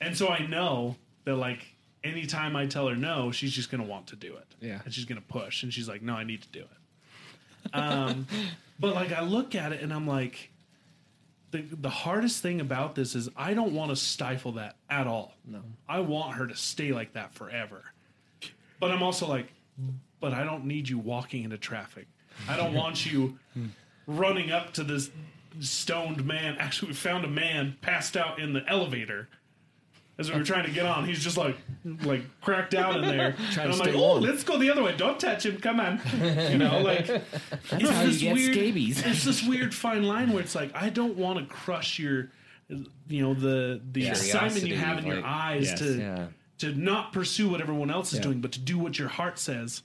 And so I know that like anytime I tell her no, she's just gonna want to do it. Yeah. And she's gonna push and she's like, No, I need to do it. Um [LAUGHS] but like I look at it and I'm like the the hardest thing about this is I don't want to stifle that at all. No. I want her to stay like that forever. But I'm also like, but I don't need you walking into traffic. I don't want you [LAUGHS] running up to this stoned man. Actually, we found a man passed out in the elevator as we were trying to get on. He's just like, like cracked out in there. [LAUGHS] Trying and I'm like, stay oh, warm." let's go the other way. Don't touch him. Come on. [LAUGHS] You know, like it's how you get weird, scabies. It's this weird fine line where it's like I don't want to crush your, you know, the the excitement you have in your eyes Yes. to Yeah. to not pursue what everyone else is Yeah. doing, but to do what your heart says.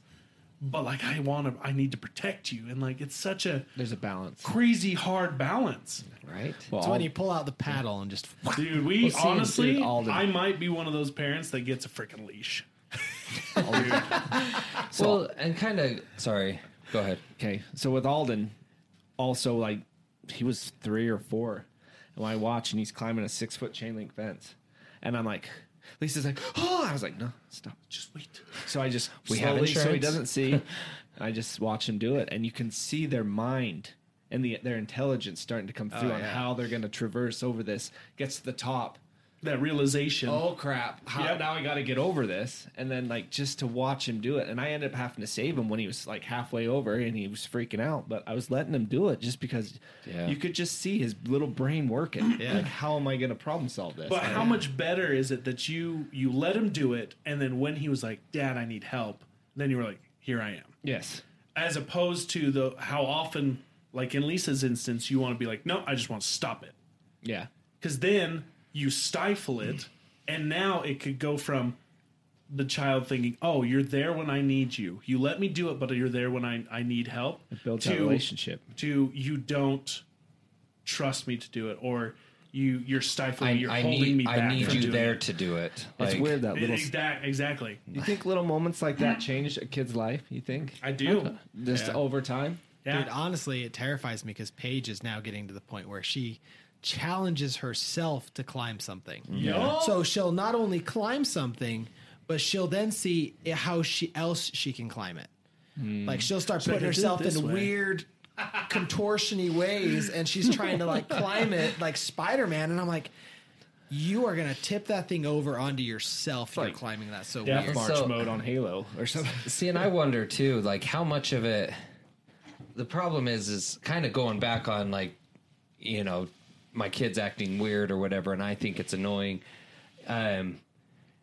But like I want to, I need to protect you, and like it's such a There's a balance. crazy hard balance, Right? Well, It's when you pull out the paddle and just dude. We [LAUGHS] We'll honestly, Sid I might be one of those parents that gets a freaking leash. [LAUGHS] so, well, and kind of. Sorry. Go ahead. Okay, so with Alden, also like he was three or four, and when I watch and he's climbing a six foot chain link fence, and I'm like, Lisa's like, oh, I was like, no, stop. Just wait. So I just We have slowly, so he doesn't see. [LAUGHS] I just watch him do it, and you can see their mind and the, their intelligence starting to come through oh, on yeah. how they're going to traverse over this. Gets to the top. That realization. Oh crap! How, Yep. Now I got to get over this, and then like just to watch him do it, and I ended up having to save him when he was like halfway over, and he was freaking out. But I was letting him do it just because Yeah. you could just see his little brain working. [CLEARS THROAT] Yeah. Like, how am I going to problem solve this? But how much better is it that you you let him do it, and then when he was like, "Dad, I need help," then you were like, "Here I am." yes, As opposed to the how often, like in Lisa's instance, you want to be like, "No, I just want to stop it," yeah, because then you stifle it, and now it could go from the child thinking, "Oh, you're there when I need you. You let me do it, but you're there when I I need help." it builds that relationship. To you don't trust me to do it, or you you're stifling. I, me, you're I holding need, me back. I need from you doing there it. to do it. It's Like, weird that little. Exact, exactly. You think little moments like that change a kid's life? You think I do. just Yeah. over time? Yeah. Dude, honestly, it terrifies me because Paige is now getting to the point where she challenges herself to climb something. Yo. So she'll not only climb something, but she'll then see how she else she can climb it. Hmm. Like she'll start I putting can do it herself in way. weird contortiony ways and she's [LAUGHS] trying to like climb it like Spider-Man and I'm like you are gonna tip that thing over onto yourself. You're climbing that so Death weird. March So- mode on Halo or something. [LAUGHS] See, and I wonder too, like how much of it. The problem is, is kind of going back on like, you know, my kids acting weird or whatever, and I think it's annoying. Um,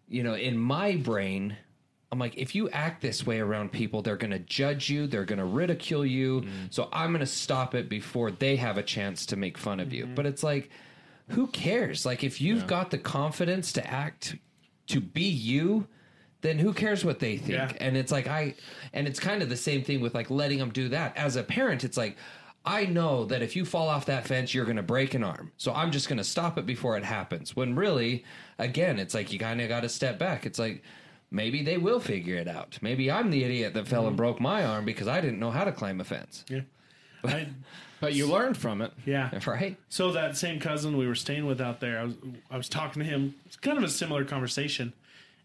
you know, in my brain, I'm like, if you act this way around people, they're going to judge you, they're going to ridicule you. So I'm going to stop it before they have a chance to make fun of you. But it's like, who cares? Like, if you've got the confidence to act, to be you, then who cares what they think? Yeah. And it's like, I, and it's kind of the same thing with like letting them do that. As a parent, it's like, I know that if you fall off that fence, you're going to break an arm. So I'm just going to stop it before it happens. When really, again, it's like you kind of got to step back. It's like maybe they will figure it out. Maybe I'm the idiot that fell and mm-hmm. broke my arm because I didn't know how to climb a fence. Yeah. I, But you learned from it. yeah. [LAUGHS] Right? So that same cousin we were staying with out there, I was I was talking to him. It's kind of a similar conversation,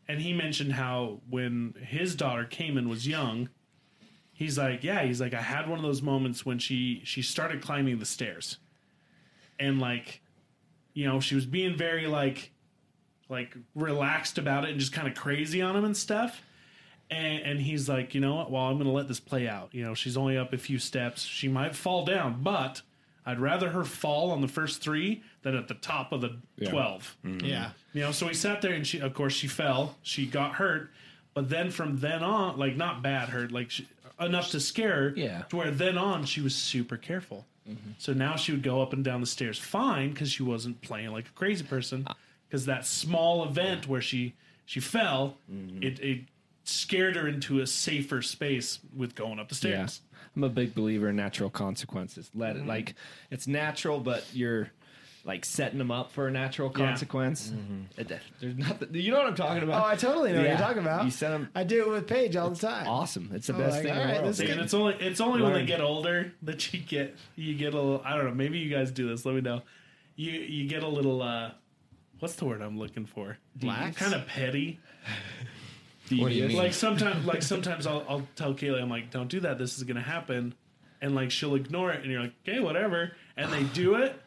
and he mentioned how when his daughter Cayman was young, he's like, yeah, he's like, I had one of those moments when she she started climbing the stairs, and like, you know, she was being very like, like relaxed about it and just kind of crazy on him and stuff. And, and he's like, you know what? Well, I'm going to let this play out. You know, she's only up a few steps. She might fall down, but I'd rather her fall on the first three than at the top of the twelve. Mm-hmm. Yeah. You know, so we sat there and she, of course, she fell. She got hurt, but then from then on, like not bad hurt, like she, enough to scare her. Yeah. To where then on she was super careful. Mm-hmm. So now she would go up and down the stairs fine because she wasn't playing like a crazy person. Ah. Because that small event where she she fell, mm-hmm. it, it scared her into a safer space with going up the Yeah. stairs. I'm a big believer in natural consequences. Let Mm-hmm. it like it's natural, but you're like setting them up for a natural Yeah. consequence. It- there's nothing. You know what I'm talking about. Oh, about? I totally know what Yeah. you're talking about. You set 'em- I do it with Paige all the time. awesome. It's the Oh, best like, thing in all the right, world. this is And it's only it's only when they Learn. get older that you get you get a little I don't know maybe you guys do this let me know you you get a little uh what's the word I'm looking for Lax? kind of petty [LAUGHS] What do you mean? like sometimes like sometimes I'll I'll tell Kaylee I'm like don't do that this is gonna happen and like she'll ignore it and you're like okay whatever and they do it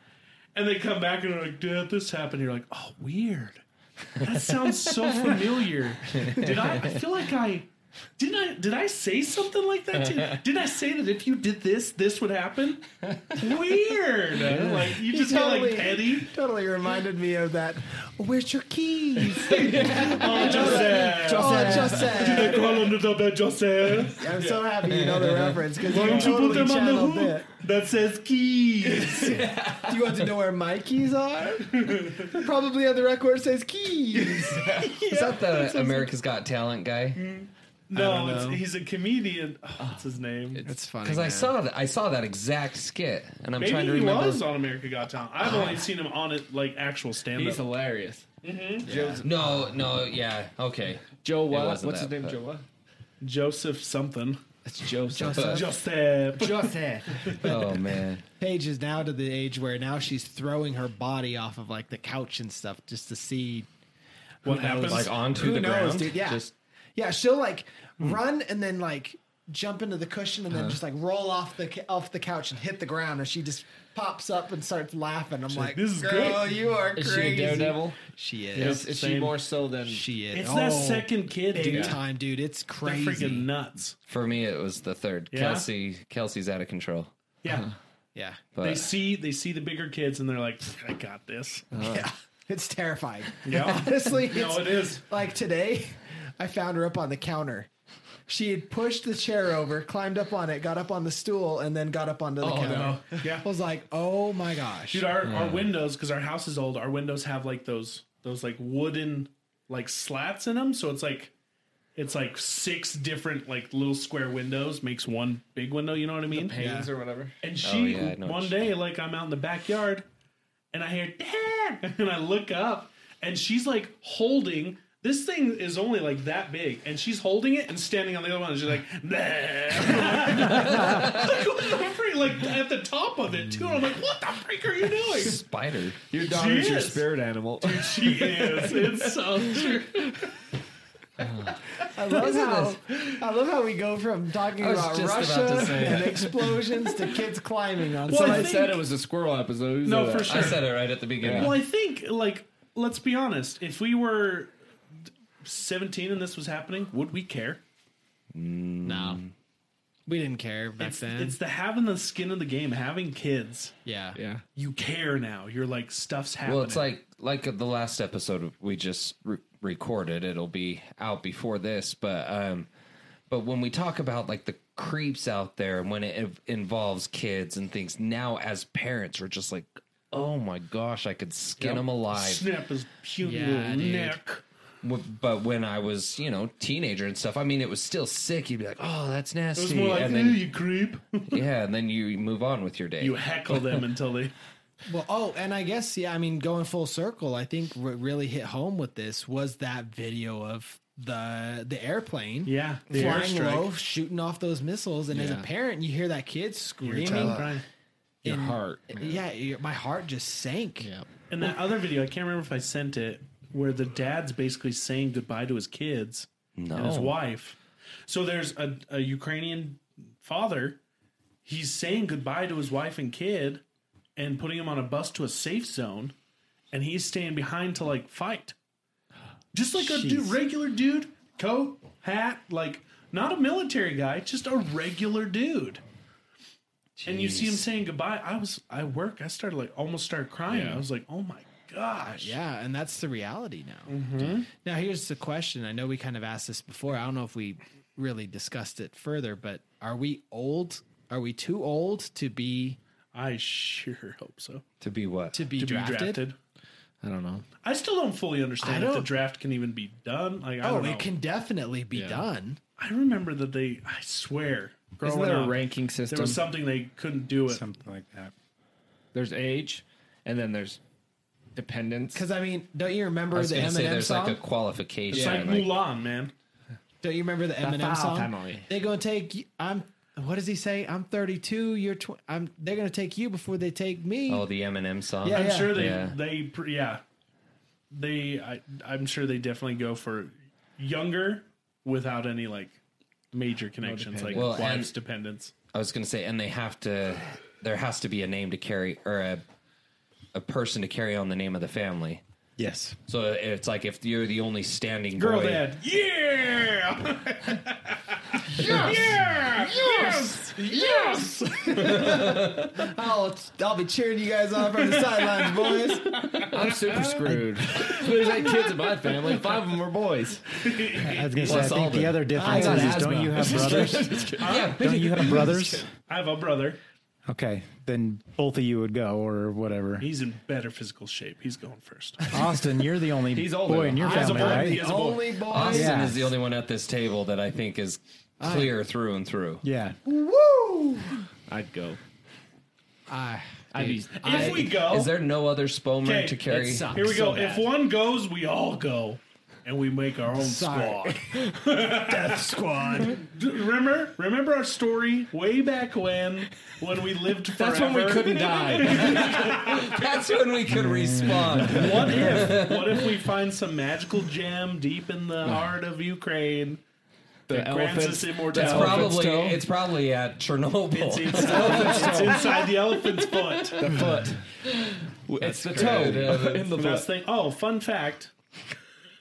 and they come back and they're like did this happen you're like oh weird. That sounds so familiar. [LAUGHS] Did I I feel like I didn't I did I say something like that to you? [LAUGHS] Did I say that if you did this, this would happen? Weird. [LAUGHS] Like you just get totally- like petty. Totally reminded me of that. Oh, where's your keys? [LAUGHS] Oh, Joseph. oh, Joseph. Crawl under the bed, Joseph. I'm so happy you know the reference because Why you don't you totally put them on the channeled hook it. that says keys? Do you want to know where my keys are? Probably on the record it says keys. Is that the America's Got Talent guy? Mm-hmm. No, it's, he's a comedian. Oh, ah, what's his name? It's funny. Because I man. saw that I saw that exact skit, and I'm Maybe trying to he remember. was on America Got Talent. I've ah. only seen him on it like actual stand He's up. hilarious. Mm-hmm. No, no, yeah, okay. Joe what? wasn't What's his name? but- Joe what? Joseph something. It's Joseph. Joseph. Joseph. [LAUGHS] Oh man, Paige is now to the age where now she's throwing her body off of like the couch and stuff just to see What happens? like onto Who the knows, ground, dude? Yeah. Just Yeah, she'll like run and then like jump into the cushion Uh-huh. and then just like roll off the off the couch and hit the ground and she just pops up and starts laughing. I'm like, "This is girl, great." you are Is crazy. she a daredevil? she is. Is, is she same. more so than She is. it's oh, that second kid, big dude. time, dude. It's They're crazy. freaking nuts. for me, it was the third. Yeah? Kelsey, Kelsey's out of control. Yeah. [LAUGHS] yeah. But They see they see the bigger kids and they're like, I got this. [LAUGHS] Yeah, it's terrifying. Yeah. [LAUGHS] Honestly, no, it's, it is. like today, I found her up on the counter. She had pushed the chair over, climbed up on it, got up on the stool, and then got up onto the oh, counter. no. Yeah. I was like, oh my gosh. Dude, our, our hmm. windows, because our house is old, our windows have like those those like wooden like slats in them. So it's like it's like six different like little square windows makes one big window. You know what I mean? pains or whatever? And oh, she yeah, I know what one you- day, like I'm out in the backyard, and I hear Dad, [LAUGHS] and I look up, and she's like holding. This thing is only like that big, and she's holding it and standing on the other one. And she's like, [LAUGHS] like, what the freak? like at the top of it too. And I'm like, what the freak are you doing? spider. Your daughter's your is. spirit animal. She is. It's so true. I love how I love how we go from talking I was about just about Russia say and that. explosions to kids climbing on. Well, something. I I think- said it was a squirrel episode. No, for that? sure. I said it right at the beginning. Well, I think like let's be honest. If we were 17 and this was happening, would we care? no. We didn't care back It's, then. it's the having the skin of the game, having kids. yeah. Yeah. You care now. You're like stuff's happening. Well, it's like like the last episode we just re- recorded. It'll be out before this, but um, but when we talk about like the creeps out there and when it inv- involves kids and things, now as parents, we're just like, oh my gosh, I could skin them alive. snap his puny Yeah, little dude. neck. W- But when I was, you know, teenager and stuff, I mean, it was still sick. You'd be like, oh, that's It was nasty, more like, and "Ew, then eh, you creep. [LAUGHS] yeah, and then you move on with your day. you heckle them until they. [LAUGHS] Well, oh, and I guess yeah. I mean, going full circle, I think what really hit home with this was that video of the the airplane, Yeah, the flying airstrike. low, shooting off those missiles, and as a Yeah. parent, you hear that kid screaming. Crying. Your and- heart. Yeah, your- my heart just sank. Yeah. And that other video, I can't remember if I sent it, where the dad's basically saying goodbye to his kids and his wife. So there's a, a Ukrainian father. He's saying goodbye to his wife and kid and putting him on a bus to a safe zone. And he's staying behind to like fight. Just like a dude, regular dude, coat, hat, like not a military guy, just a regular dude. and you see him saying goodbye. I was I work. I started like almost started crying. Yeah. I was like, oh my gosh. Yeah, and that's the reality now. Mm-hmm. Now, here's the question. I know we kind of asked this before. I don't know if we really discussed it further, but are we old? Are we too old to be I sure hope so. To be what? to be, To drafted? be drafted. I don't know. I still don't fully understand I if the draft can even be done. Like I Oh, don't know. it can definitely be Yeah. done. I remember that they. I swear, growing Isn't there a up, ranking there was something they couldn't do it. Something like that. There's age, and then there's dependence. Because I mean, don't you remember I was the going to say Eminem there's song? like a qualification. It's like like- Mulan, man. Don't you remember the Eminem foul song? family. They're gonna take. y- I'm. What does he say? I'm 32. You're. Tw- I'm. They're gonna take you before they take me. oh, the Eminem song. Yeah, I'm yeah. sure they Yeah. they pr- yeah they I, I'm sure they definitely go for younger without any like major connections like Well, wife's and- dependence. I was going to say, and they have to. There has to be a name to carry, or a a person to carry on the name of the family. Yes. So it's like if you're the only standing Girl boy, dad, yeah, [LAUGHS] yeah, yes, yes. [LAUGHS] I'll, I'll be cheering you guys on from the sidelines, boys. I'm super screwed. [LAUGHS] There's eight kids in my family. Five of them are boys. I was going to say, I think Alden. the other difference got is, is asthma. don't you have brothers? yeah, don't you have brothers? I have a brother. Okay, then both of you would go or whatever. He's in better physical shape. He's going first. Austin, you're the only [LAUGHS] He's older. boy in your He has a family, boy. right? He has a boy. Only boy. Austin Yeah. is the only one at this table that I think is clear through and through. Yeah. Woo! I'd go. I. I'd be. If we go, Is there no other Spowman Okay, to carry? that sucks. here we go. so if bad. one goes, we all go, and we make our own Sorry. squad. [LAUGHS] Death Squad. D- Remember, remember our story way back when, when we lived forever. That's when we couldn't die. [LAUGHS] That's when we could respawn. What if? What if we find some magical gem deep in the heart of Ukraine The that grants elephants. us It's immortality? probably toe? it's probably at Chernobyl. It's [LAUGHS] inside, it's inside the elephant's foot. The foot. It's the toe in the Best foot. thing. Oh, fun fact.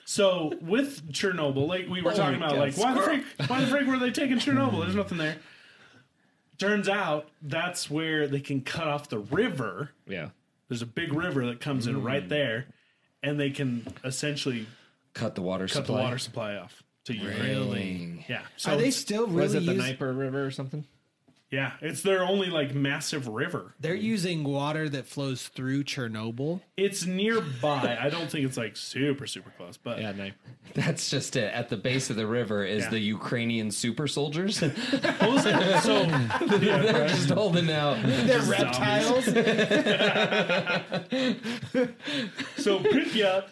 So with Chernobyl, like we were Oh talking about, God, like why the frick, why the frick were they taking [LAUGHS] Chernobyl? There's nothing there. Turns out that's where they can cut off the river. Yeah. There's a big river that comes in right mm. there, and they can essentially Cut the water cut supply. the water supply off to Ukraine. Really? Yeah. So Are they still Was really it the use- Dnieper River or something? Yeah, it's their only like massive river. They're using water that flows through Chernobyl. It's nearby. I don't think it's like super super close, but Yeah, Dnieper. That's just it. At the base of the river is Yeah. the Ukrainian super soldiers. They're [LAUGHS] What was it? So [LAUGHS] yeah, just holding out. They're reptiles. So Pripyat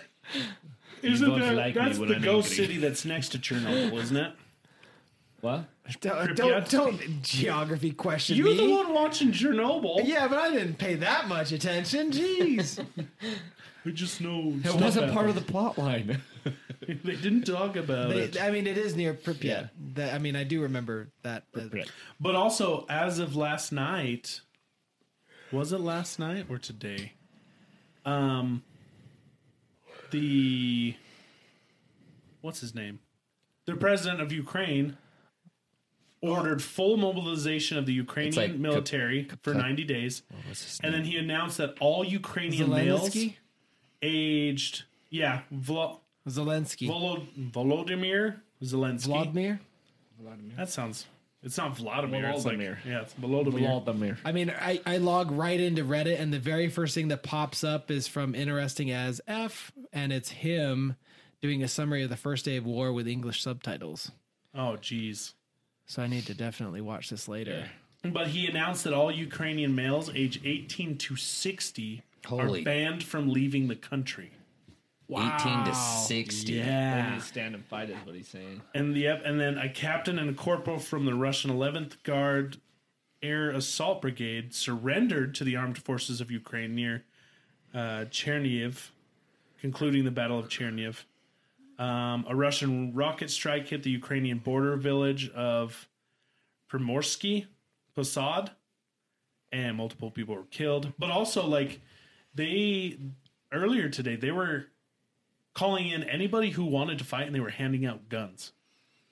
isn't that like that's the ghost angry. city that's next to Chernobyl, isn't it? What? [LAUGHS] Don't, don't, don't geography question You're me. the one watching Chernobyl. Yeah, but I didn't pay that much attention. Jeez. [LAUGHS] We just know It wasn't part of the plot line. [LAUGHS] they didn't talk about They- it. I mean, it is near Pripyat. Yeah, that, I mean, I do remember that. that- But also, as of last night, was it last night or today? Um, the what's his name? The president of Ukraine ordered full mobilization of the Ukrainian like military for 90 days. And then he announced that all Ukrainian males Zelensky? aged, yeah, Vlo, Zelensky. Volo, Volodymyr Zelensky. Vladimir? That sounds. It's not Vladimir. It's like Volodymyr. yeah, it's Volodymyr. Vladimir. I mean, I, I log right into Reddit, and the very first thing that pops up is from Interesting as F, and it's him doing a summary of the first day of war with English subtitles. Oh, jeez. So I need to definitely watch this later. But he announced that all Ukrainian males age 18 to 60 Holy. are banned from leaving the country. 18 to 60. They need to stand and fight is what he's saying. And the and then a captain and a corporal from the Russian 11th Guard Air Assault Brigade surrendered to the armed forces of Ukraine near uh, Chernihiv, concluding the Battle of Chernihiv. Um, a Russian rocket strike hit the Ukrainian border village of Primorsky Posad, and multiple people were killed. But also, like they earlier today, they were calling in anybody who wanted to fight, and they were handing out guns.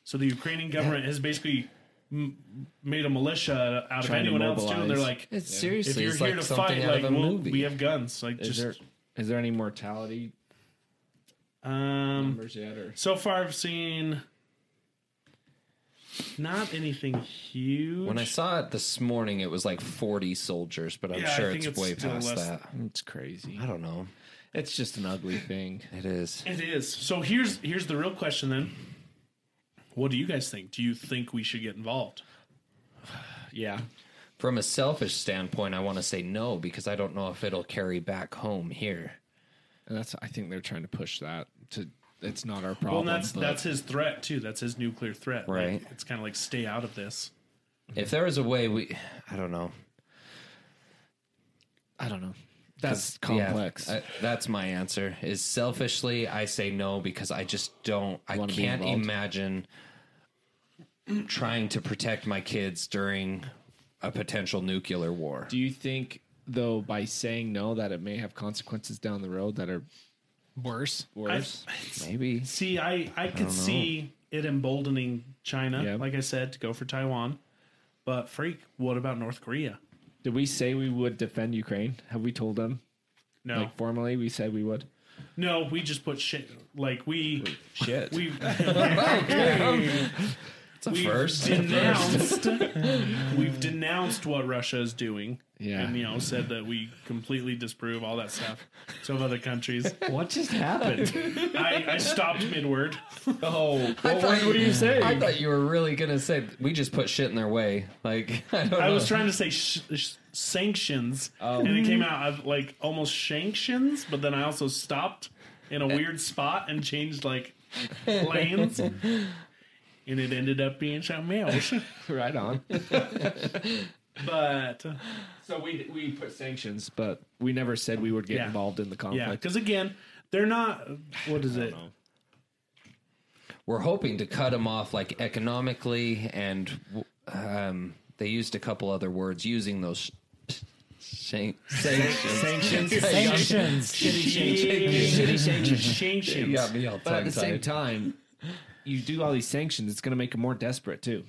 So the Ukrainian government has basically m- made a militia out of Trying to anyone else too, and they're like, It's if seriously, you're it's here like to fight, like of a we'll- we have guns. Like Is just there is there any mortality um. numbers yet? Or So far, I've seen not anything huge. when I saw it this morning, it was like 40 soldiers, but I'm Yeah, I sure think it's, it's way still past less- that. it's crazy. I don't know. It's just an ugly thing. It is. It is. So here's here's the real question then. What do you guys think? Do you think we should get involved? [SIGHS] Yeah. From a selfish standpoint, I want to say no because I don't know if it'll carry back home here. And that's I think they're trying to push that to it's not our problem. Well, that's but- that's his threat too. That's his nuclear threat. Like, Right. it's kind of like stay out of this. If there was a way, we, I don't know. I don't know. That's 'Cause, yeah, complex. I- that's my answer. Is selfishly, I say no because I just don't. I can't imagine trying to protect my kids during a potential nuclear war. Do you think though by saying no that it may have consequences down the road that are Worse. worse? Maybe. See, I I could see it emboldening China, Yeah. like I said, to go for Taiwan. But freak, what about North Korea? Did we say we would defend Ukraine? Have we told them? No, Like formally, we said we would. no, we just put shit. Like we Shit. we [LAUGHS] [LAUGHS] It's a we've first. denounced [LAUGHS] we've denounced what Russia is doing. Yeah. And you know, said that we completely disprove all that stuff. So have other countries. [LAUGHS] what just happened? I, I stopped mid word. [LAUGHS] oh, I thought what are you saying? I thought you were really gonna say we just put shit in their way. Like I don't know. I was trying to say sh- sh- sanctions, oh. and it came out of like almost sanctions, but then I also stopped in a eh. weird spot and changed like lanes, and it ended up being something else. [LAUGHS] right on. [LAUGHS] But So we we put sanctions, but we never said we would get Yeah. involved in the conflict. yeah, because again, they're not. What is it? We're hoping to cut them off like economically, and um, they used a couple other words using those shan- sanctions. [LAUGHS] Sanctions. Sanctions. Shitty sanctions. Sanctions. You got me all But at the same time, you do all these sanctions, it's going to make them more desperate too.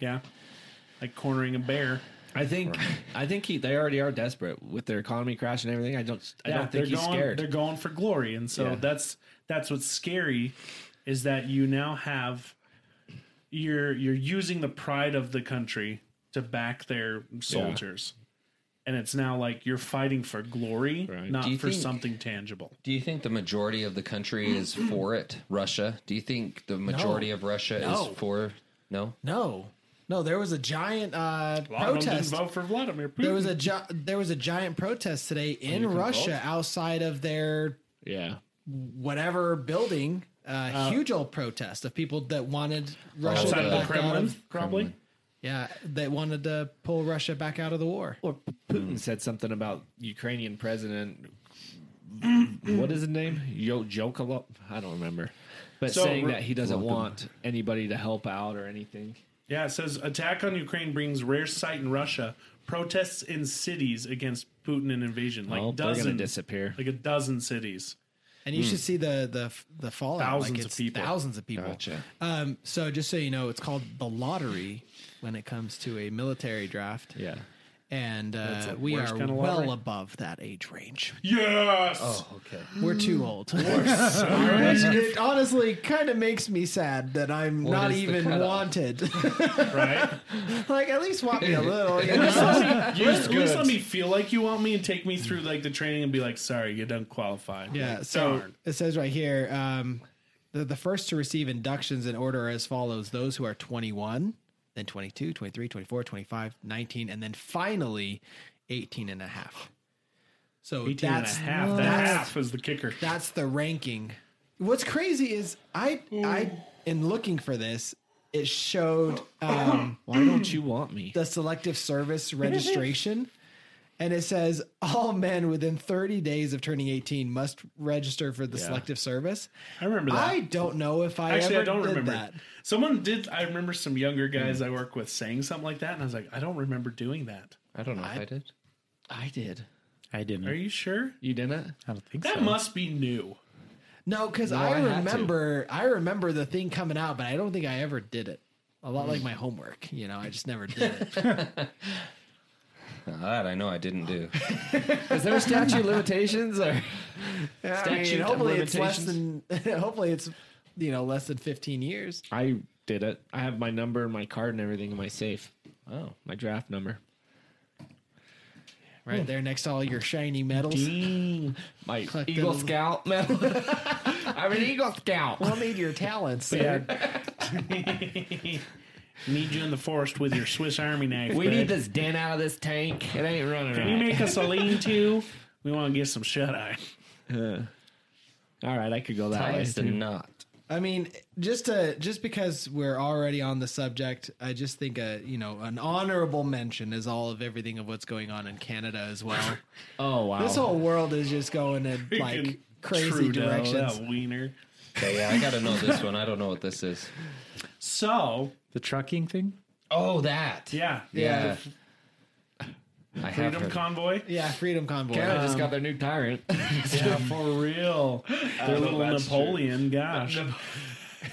Yeah, like cornering a bear. I think. I think he, they already are desperate with their economy crash and everything. I don't. I Yeah, don't think they're he's going, scared. They're going for glory, and so Yeah. that's that's what's scary, is that you now have you're you're using the pride of the country to back their soldiers, and it's now like you're fighting for glory, Right. not for think- something tangible. Do you think the majority of the country is [CLEARS THROAT] for it? Russia? Do you think the majority of Russia No. is for? No. No, no. There was a giant uh, A lot of them didn't protest. vote for Vladimir Putin. There was a gi- there was a giant protest today in Russia outside of their yeah. whatever building. Uh, huge old protest of people that wanted Russia outside to of the back out Kremlin, of probably. Yeah, they wanted to pull Russia back out of the war. Or Putin said something about Ukrainian president. what is his name? Yo Jokolov? I don't remember. But So, saying that he doesn't want anybody to help out or anything. Yeah, it says attack on Ukraine brings rare sight in Russia. Protests in cities against Putin and invasion, like they're dozens, disappear. like a dozen cities. And you should see the the the fallout. Thousands like of it's people. Thousands of people. Gotcha. Um, so just so you know, it's called the lottery when it comes to a military draft, Yeah. And uh, we are well lottery. above that age range. Yes. Okay. We're too old. [LAUGHS] it honestly kind of makes me sad that I'm What not even wanted. [LAUGHS] Right. like at least want me a little. You know? You just, at least let me feel like you want me and take me through like the training and be like, sorry, you don't qualify. Yeah. Like, So darn. it says right here, um, the, the first to receive inductions in order are as follows: those who are 21, then 22, 23, 24, 25, 19, and then finally 18 and a half. So 18 and a that's half. That that's- half is the kicker. That's the ranking. What's crazy is I I in looking for this, it showed um, [COUGHS] Why don't you want me? the selective service registration. [LAUGHS] And it says all men within 30 days of turning 18 must register for the selective service. I remember that. I don't know if I Actually, ever I don't did remember. that. Someone did. I remember some younger guys mm. I work with saying something like that, and I was like, I don't remember doing that. I don't know if I did. I did. I didn't. Are you sure? You didn't? I don't think That so. must be new. No, because No, I, I remember I remember the thing coming out, but I don't think I ever did it. A lot like mm. my homework. You know, I just never [LAUGHS] did it. Now that I know I didn't do. Is there a statute of limitations or I mean, Statute of hopefully it's less than. [LAUGHS] hopefully it's you know less than fifteen years. I did it. I have my number and my card and everything in my safe. Oh, my draft number. Right hmm. there next to all your shiny medals. My [LAUGHS] Collect Eagle them. Scout medal. [LAUGHS] I'm an Eagle Scout. We'll need your talents. Yeah. sir. Need you in the forest with your Swiss Army knife. We bud. need this den out of this tank. It ain't running Can you make us a [LAUGHS] lean-to? We want to get some shut eye. All right, I could go that way. Ties the too. knot. I mean, just to just because we're already on the subject, I just think a you know an honorable mention is all of everything of what's going on in Canada as well. [LAUGHS] Oh wow. This whole world is just going in like crazy Trudeau, directions. That wiener. Okay, yeah, I gotta know this one. I don't know what this is. So, The trucking thing? Oh, that. yeah. Yeah. I have Freedom heard. Convoy. Yeah, Freedom Convoy. Canada just um, got their new tyrant. [LAUGHS] Yeah, for real. Their little that's true. Napoleon, gosh.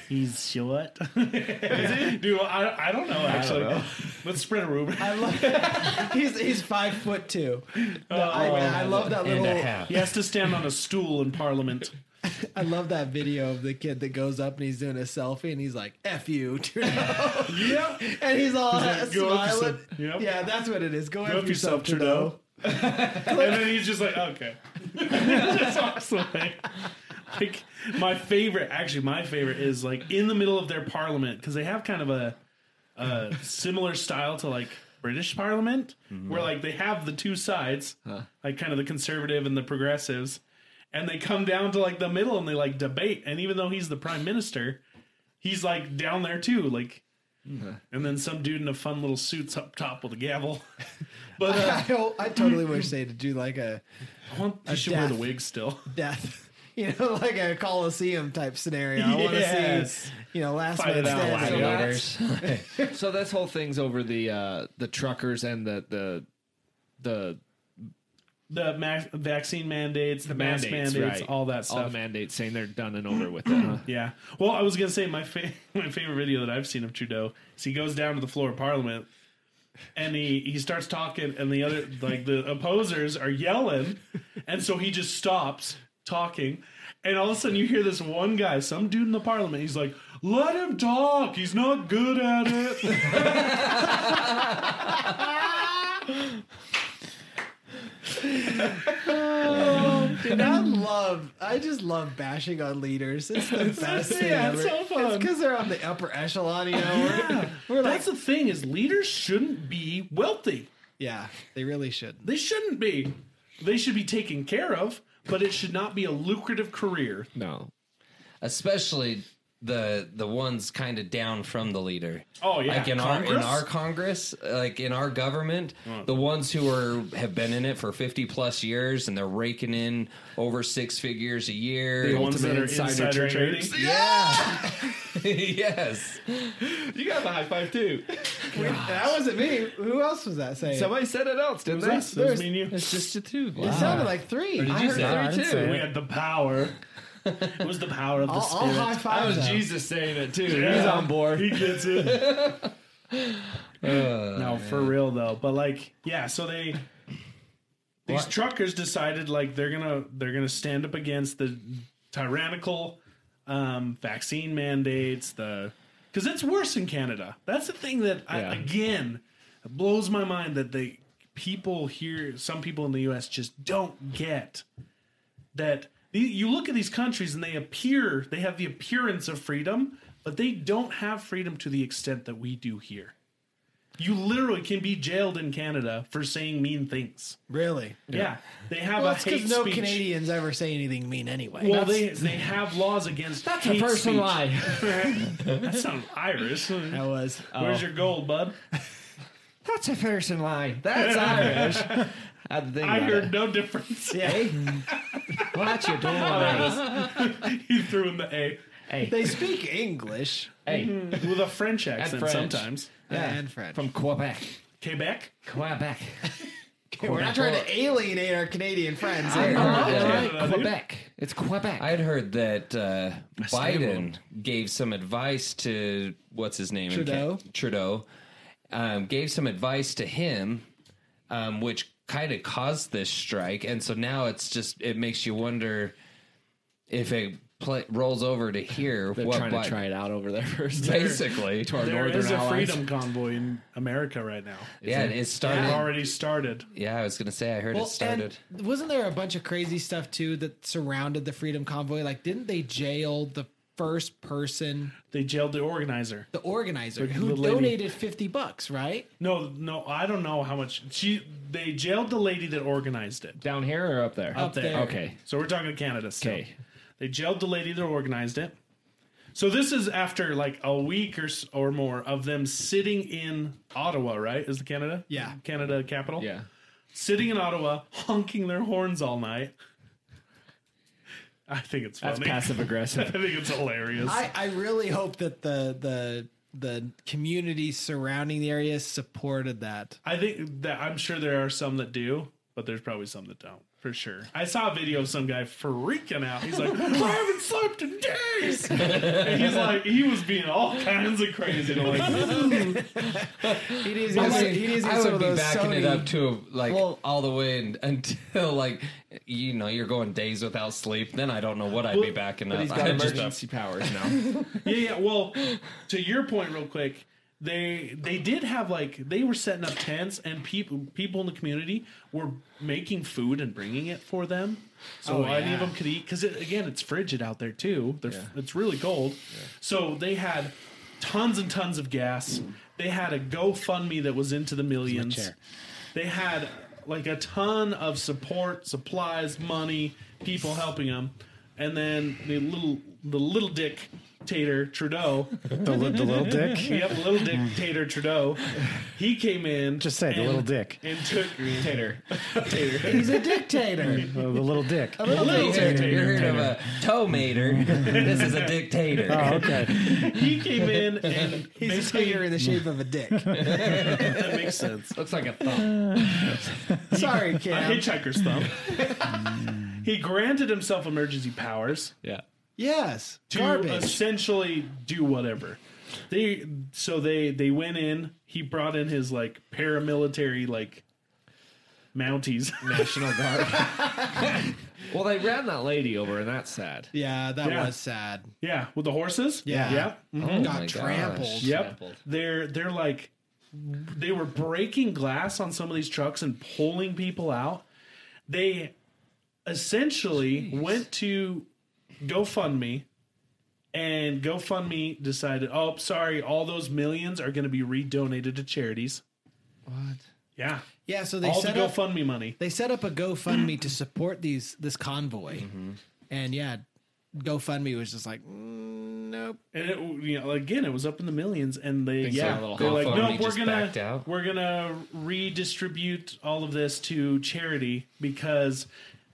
He's short. [LAUGHS] Dude, I, I don't know, actually. Let's spread a rumor. I love, [LAUGHS] he's he's five foot two. No, I, I oh. love that little. He has to stand on a stool in Parliament. [LAUGHS] I love that video of the kid that goes up and he's doing a selfie and he's like "f you," [LAUGHS] Trudeau. Yep. and he's all like, "Go up smiling. yourself." Yep. Yeah, that's what it is. Go, Go F yourself, yourself, Trudeau. [LAUGHS] and then he's just like, okay. Just walks away. Like my favorite, actually, my favorite is like in the middle of their parliament because they have kind of a, a similar style to like British Parliament, where mm-hmm. like they have the two sides, like kind of the conservative and the progressives, and they come down to like the middle and they like debate. And even though he's the prime minister, he's like down there too, like. And then some dude in a fun little suit's up top with a gavel. [LAUGHS] But uh, I, ho- I totally wish they'd do like a I want, you should wear the wig still. [LAUGHS] death, you know, like a Coliseum type scenario. I want to see, you know, last Fight man out, standing. Gladiators. [LAUGHS] so this whole thing's over the uh, the truckers and the the the The ma- vaccine mandates, the mask mandates, mandates, right. all that all stuff. the mandates saying they're done and over with it. [CLEARS THROAT] Huh? yeah. Well, I was gonna say my fa- [LAUGHS] my favorite video that I've seen of Trudeau is he goes down to the floor of Parliament and he he starts talking, and the other like the opposers are yelling, and so he just stops talking. And all of a sudden, you hear this one guy, some dude in the parliament. He's like, "Let him talk. He's not good at it." [LAUGHS] Dude, I love, I just love bashing on leaders. It's the best thing yeah, ever. it's so fun. It's because they're on the upper echelon, you know. We're, we're like, That's the thing is leaders shouldn't be wealthy. yeah, they really should. They shouldn't be. They should be taken care of, but it should not be a lucrative career. No, Especially the the ones kind of down from the leader. Oh, yeah. like in our in our Congress, like in our government, hmm. the ones who are have been in it for fifty plus years and they're raking in over six figures a year. The ones that are insider insider, traders. trading. [LAUGHS] yes, you got the high five too. That wasn't me. Who else was that saying? Somebody said it else, didn't they? Us, it was me and you. It's just the two. it sounded like three. Did you say three too? We had the power. It was the power of the I'll, I'll spirit. high That was them. Jesus saying it too. Yeah. He's on board. He gets it. [LAUGHS] no, for real though. But like, yeah. So they these truckers decided like they're gonna they're gonna stand up against the tyrannical um, vaccine mandates. The because it's worse in Canada. That's the thing that I, Yeah. again it blows my mind that they people here, some people in the U.S. just don't get that the- you look at these countries and they appear they have the appearance of freedom but they don't have freedom to the extent that we do here you literally can be jailed in canada for saying mean things Really? yeah, they have Well, a it's hate because no speech Canadians ever say anything mean anyway. well they they have laws against That's hate a person speech. lie. [LAUGHS] that sounds irish that was. where's oh. your gold bud That's a person lie. [LAUGHS] That's Irish. I had to think i about heard it. no difference [LAUGHS] Yeah. [LAUGHS] Well, that's your [LAUGHS] door. he threw in the a Hey, They speak English hey, with a french accent French. sometimes and French. from Quebec. quebec Quebec. We're not trying to alienate our Canadian friends All here. right, Canada, dude. Quebec. It's Quebec. I had heard that uh, Biden gave some advice to what's his name? in Trudeau? Ca- Trudeau um, gave some advice to him, um, which kind of caused this strike, and so now it's just it makes you wonder if it pla rolls over to here. They're what trying Bi- to try it out over there first. basically. [LAUGHS] to our There northern is a allies. freedom convoy in America right now. yeah, it started. It already started. Yeah, I was gonna say I heard Well, it started. wasn't there a bunch of crazy stuff too that surrounded the Freedom Convoy? Like, didn't they jail the first person, They jailed the organizer. the organizer, The- who the lady. donated fifty bucks? Right? No, no, I don't know how much she. They jailed the lady that organized it. Down here or up there? Up there. Okay. So we're talking Canada still. Okay. They jailed the lady that organized it. So this is after like a week or s- or more of them sitting in Ottawa, right? Is the Canada? Yeah. Canada capital. Yeah. Sitting in Ottawa, honking their horns all night. I think it's funny. That's passive aggressive. [LAUGHS] I think it's hilarious. I, I really hope that the the the community surrounding the area supported that. I think that I'm sure there are some that do, but there's probably some that don't. For sure. I saw a video of some guy freaking out. He's like, I haven't slept in days. and he's like, he was being all kinds of crazy. And [LAUGHS] I'm like, He needs, I, he needs I would be those backing it up to like Well- all the way in, until like you know you're going days without sleep. Then I don't know what I'd be Well, backing up. He's [LAUGHS] got I'd emergency powers now. yeah, yeah. Well, to your point, real quick, they they did have like they were setting up tents, and people people in the community were making food and bringing it for them. So Oh, any yeah. of them could eat because it, again, it's frigid out there too. They're, It's really cold. So they had tons and tons of gas. They had a GoFundMe that was into the millions. They had like a ton of support, supplies, money, people helping them, and then the little the little dick dictator Trudeau, [LAUGHS] The, li- the little dick. [LAUGHS] yep, little dictator Trudeau, he came in. Just say the and- little dick. and took Tater. tater. [LAUGHS] He's a dictator. Uh, the little dick. A You heard, you heard of a toe mater. this is a dictator. Oh, okay. he came in and He's a basically dictator in the shape of a dick. that makes sense. Looks like a thumb. Sorry, A Cam. hitchhiker's thumb. he granted himself emergency powers. Yeah. Yes, to garbage. essentially do whatever. They so they they went in. He brought in his like paramilitary like Mounties. [LAUGHS] National Guard. [LAUGHS] well, they ran that lady over, and that's sad. yeah, that Yeah. was sad. yeah, with the horses. Yeah. Yep. Mhm. Oh my Got gosh. trampled. Yep. Trampled. They're they're like they were breaking glass on some of these trucks and pulling people out. They essentially went to GoFundMe and GoFundMe decided, "Oh, sorry, all those millions are going to be redonated to charities." What? Yeah. Yeah, so they all the set up GoFundMe money. they set up a GoFundMe to support these this convoy, and yeah, GoFundMe was just like, mm, nope. And it, you know, again, it was up in the millions, and they Think so, yeah, they're like, GoFundMe no, we're gonna we're gonna redistribute all of this to charity because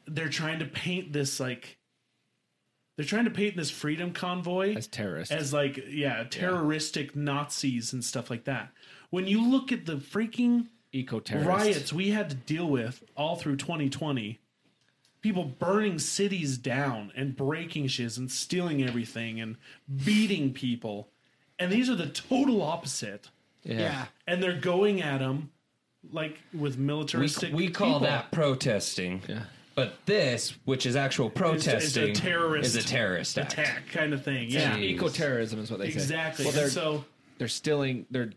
they're trying to paint this like they're trying to paint this freedom convoy As terrorists. as like yeah terroristic Nazis and stuff like that. When you look at the freaking Eco riots we had to deal with all through 2020 people burning cities down and breaking shit and stealing everything and beating people and these are the total opposite Yeah, and they're going at them like with We, we call people. that protesting. Yeah. But this, which is actual protesting, it's a terrorist is a terrorist act. attack kind of thing yeah Jeez. Eco terrorism is what they say. exactly Well, they're so they're stealing. They're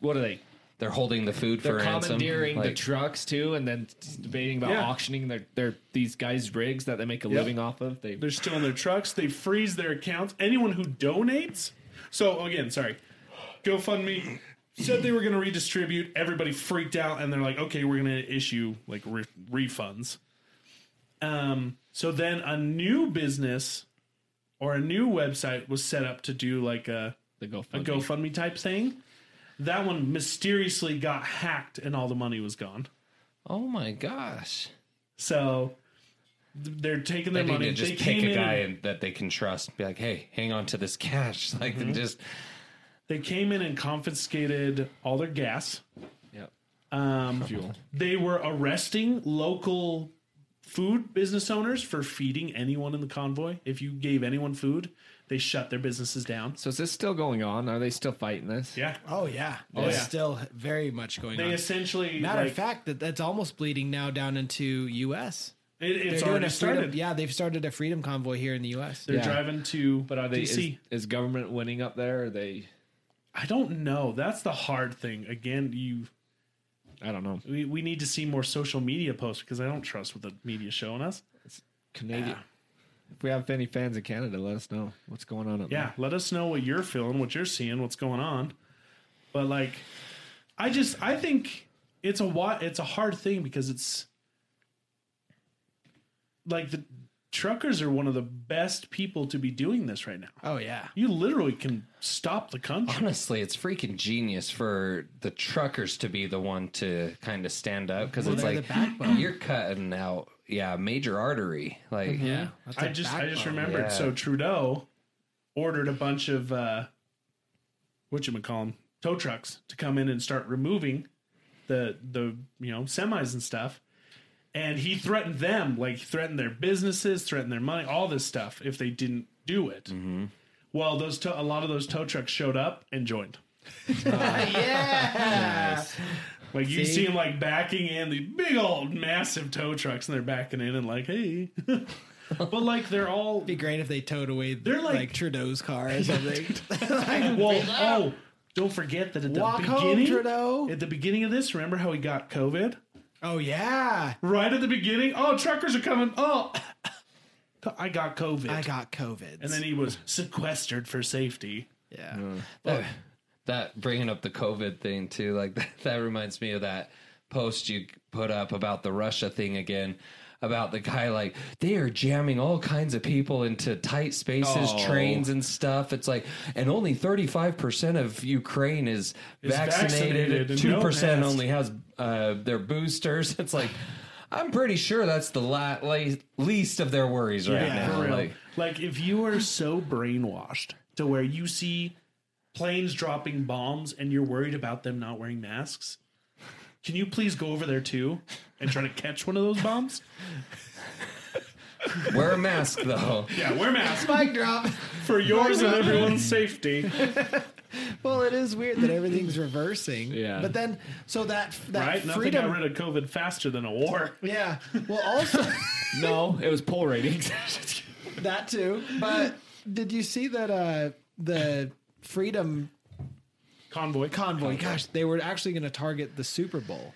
what are they? They're holding the food They're for ransom. commandeering the trucks too, and then debating about Yeah. auctioning their their these guys' rigs that they make a Yep. living off of. They they're still in their trucks they freeze their accounts anyone who donates so again sorry gofundme said they were going to redistribute everybody freaked out and they're like okay we're going to issue like re- refunds um so then a new business or a new website was set up to do like a the go a gofundme type thing that one mysteriously got hacked and all the money was gone oh my gosh. so they're taking their They need money to just they pick came a guy and- and, that they can trust. Be like, hey, hang on to this cash. [LAUGHS] Like, Mm-hmm. just They came in and confiscated all their gas. Yep. Um, Fuel. they were arresting local food business owners for feeding anyone in the convoy. If you gave anyone food, they shut their businesses down. So is this still going on? Are they still fighting this? Yeah, Oh yeah, Oh, it's yeah. still very much going they on. essentially Matter like, of fact, that that's almost bleeding now down into U.S. it, it's They're doing already a freedom. started. Yeah, they've started a freedom convoy here in the U.S. They're Yeah. driving to But are they? Is, DC. is government winning up there? Are they? I don't know. That's the hard thing. Again, you I don't know. we, we need to see more social media posts because I don't trust what the media showing us. Canadian. If we have any fans in Canada, let us know what's going on up Yeah, let us know what you're feeling, what you're seeing, what's going on. But like, I just I think it's a it's a hard thing because it's like the truckers are one of the best people to be doing this right now. Oh yeah, You literally can stop the country. Honestly, it's freaking genius for the truckers to be the one to kind of stand up because it's like the backbone. you're cutting out, yeah, major artery. Like, yeah. That's I a just I just remembered. Yeah. So Trudeau ordered a bunch of uh, what you call them tow trucks to come in and start removing the the you know semis and stuff. And he threatened them, like threatened their businesses, threatened their money, all this stuff if they didn't do it. Mm-hmm. Well, those tow- a lot of those tow trucks showed up and joined. yeah. Like you See? see them like backing in the big old massive tow trucks, and they're backing in and like, hey. [LAUGHS] but like they're all Be great if they towed away. They're like, like- Trudeau's car or something. [LAUGHS] [LAUGHS] well, oh, don't forget that at the Walk home, beginning, Trudeau. at the beginning of this, remember how he got COVID? Oh yeah, Right at the beginning, oh, truckers are coming. Oh, [COUGHS] I got COVID, I got COVID. and then he was sequestered for safety. yeah. that, that bringing up the COVID thing too, like that, [LAUGHS] that reminds me of that post you put up about the Russia thing again. About the guy, like they are jamming all kinds of people into tight spaces, Oh. trains and stuff. It's like, and only thirty five percent of Ukraine is, Is vaccinated vaccinated. and Two no percent mask. only has uh, their boosters. [LAUGHS] It's like, I'm pretty sure that's the la- la- least of their worries right Yeah, now. for real. Like, Like if you are so brainwashed to where you see planes dropping bombs and you're worried about them not wearing masks, can you please go over there too and try to catch one of those bombs? [LAUGHS] wear a mask though. Yeah, wear masks Mic drop. for yours and everyone's safety. [LAUGHS] Well, it is weird that everything's reversing. Yeah. But then, so that that Right? Nothing freedom. got rid of COVID faster than a war. yeah. Well, also [LAUGHS] No, it was poll ratings. that too. But did you see that uh the freedom Convoy. convoy? Gosh, they were actually going to target the Super Bowl.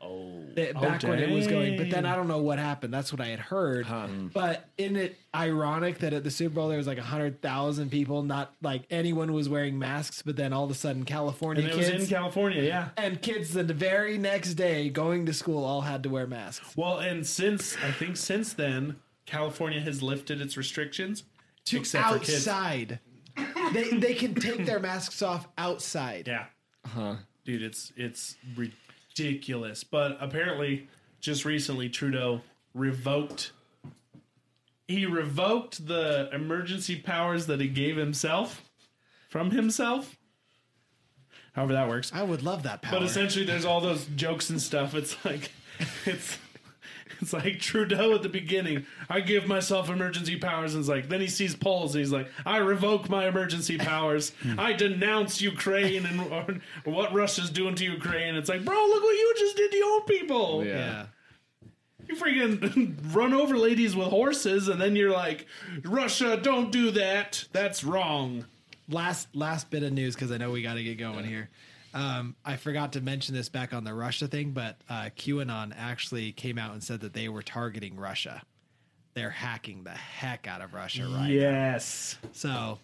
Oh. oh. back when it was going. But then. I don't know what happened. That's what I had heard. Hmm. But isn't it ironic that at the Super Bowl there was like hundred thousand people, not like anyone was wearing masks, but then all of a sudden California And it was kids in California, yeah. and kids the very next day going to school all had to wear masks. Well, and since I think since then, California has lifted its restrictions To except for kids. Outside. they they can take their [LAUGHS] masks off outside. Yeah. Huh. Dude, it's it's ridiculous. But apparently, just recently, Trudeau revoked. He revoked the emergency powers that he gave himself from himself. However, that works. I would love that power. But essentially, there's all those jokes and stuff. It's like, [LAUGHS] it's, it's like Trudeau at the beginning. I give myself emergency powers, and it's like then he sees polls, and he's like, I revoke my emergency powers. [LAUGHS] I denounce Ukraine and or, [LAUGHS] what Russia's doing to Ukraine. It's like, bro, look what you just did to your own people. yeah. You freaking [LAUGHS] run over ladies with horses, and then you're like, Russia, don't do that. That's wrong. last last bit of news because I know we got to get going here. Um, I forgot to mention this back on the Russia thing, but uh, QAnon actually came out and said that they were targeting Russia. They're hacking the heck out of Russia right now. Yes. So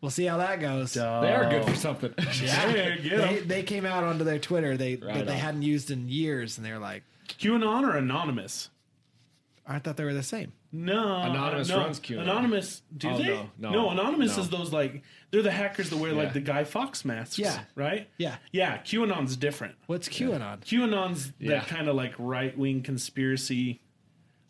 we'll see how that goes. they are good for something. Yeah. [LAUGHS] They, they came out onto their Twitter they Right that they hadn't used in years, and they're like, QAnon or anonymous? I thought they were the same. No, Anonymous no. runs QAnon. Anonymous, do Oh, they? no, no, Anonymous no. is those like they're the hackers that wear Yeah. like the Guy Fawkes masks. Yeah. right. Yeah. yeah. QAnon's different. What's QAnon? QAnon's Yeah. that kind of like right wing conspiracy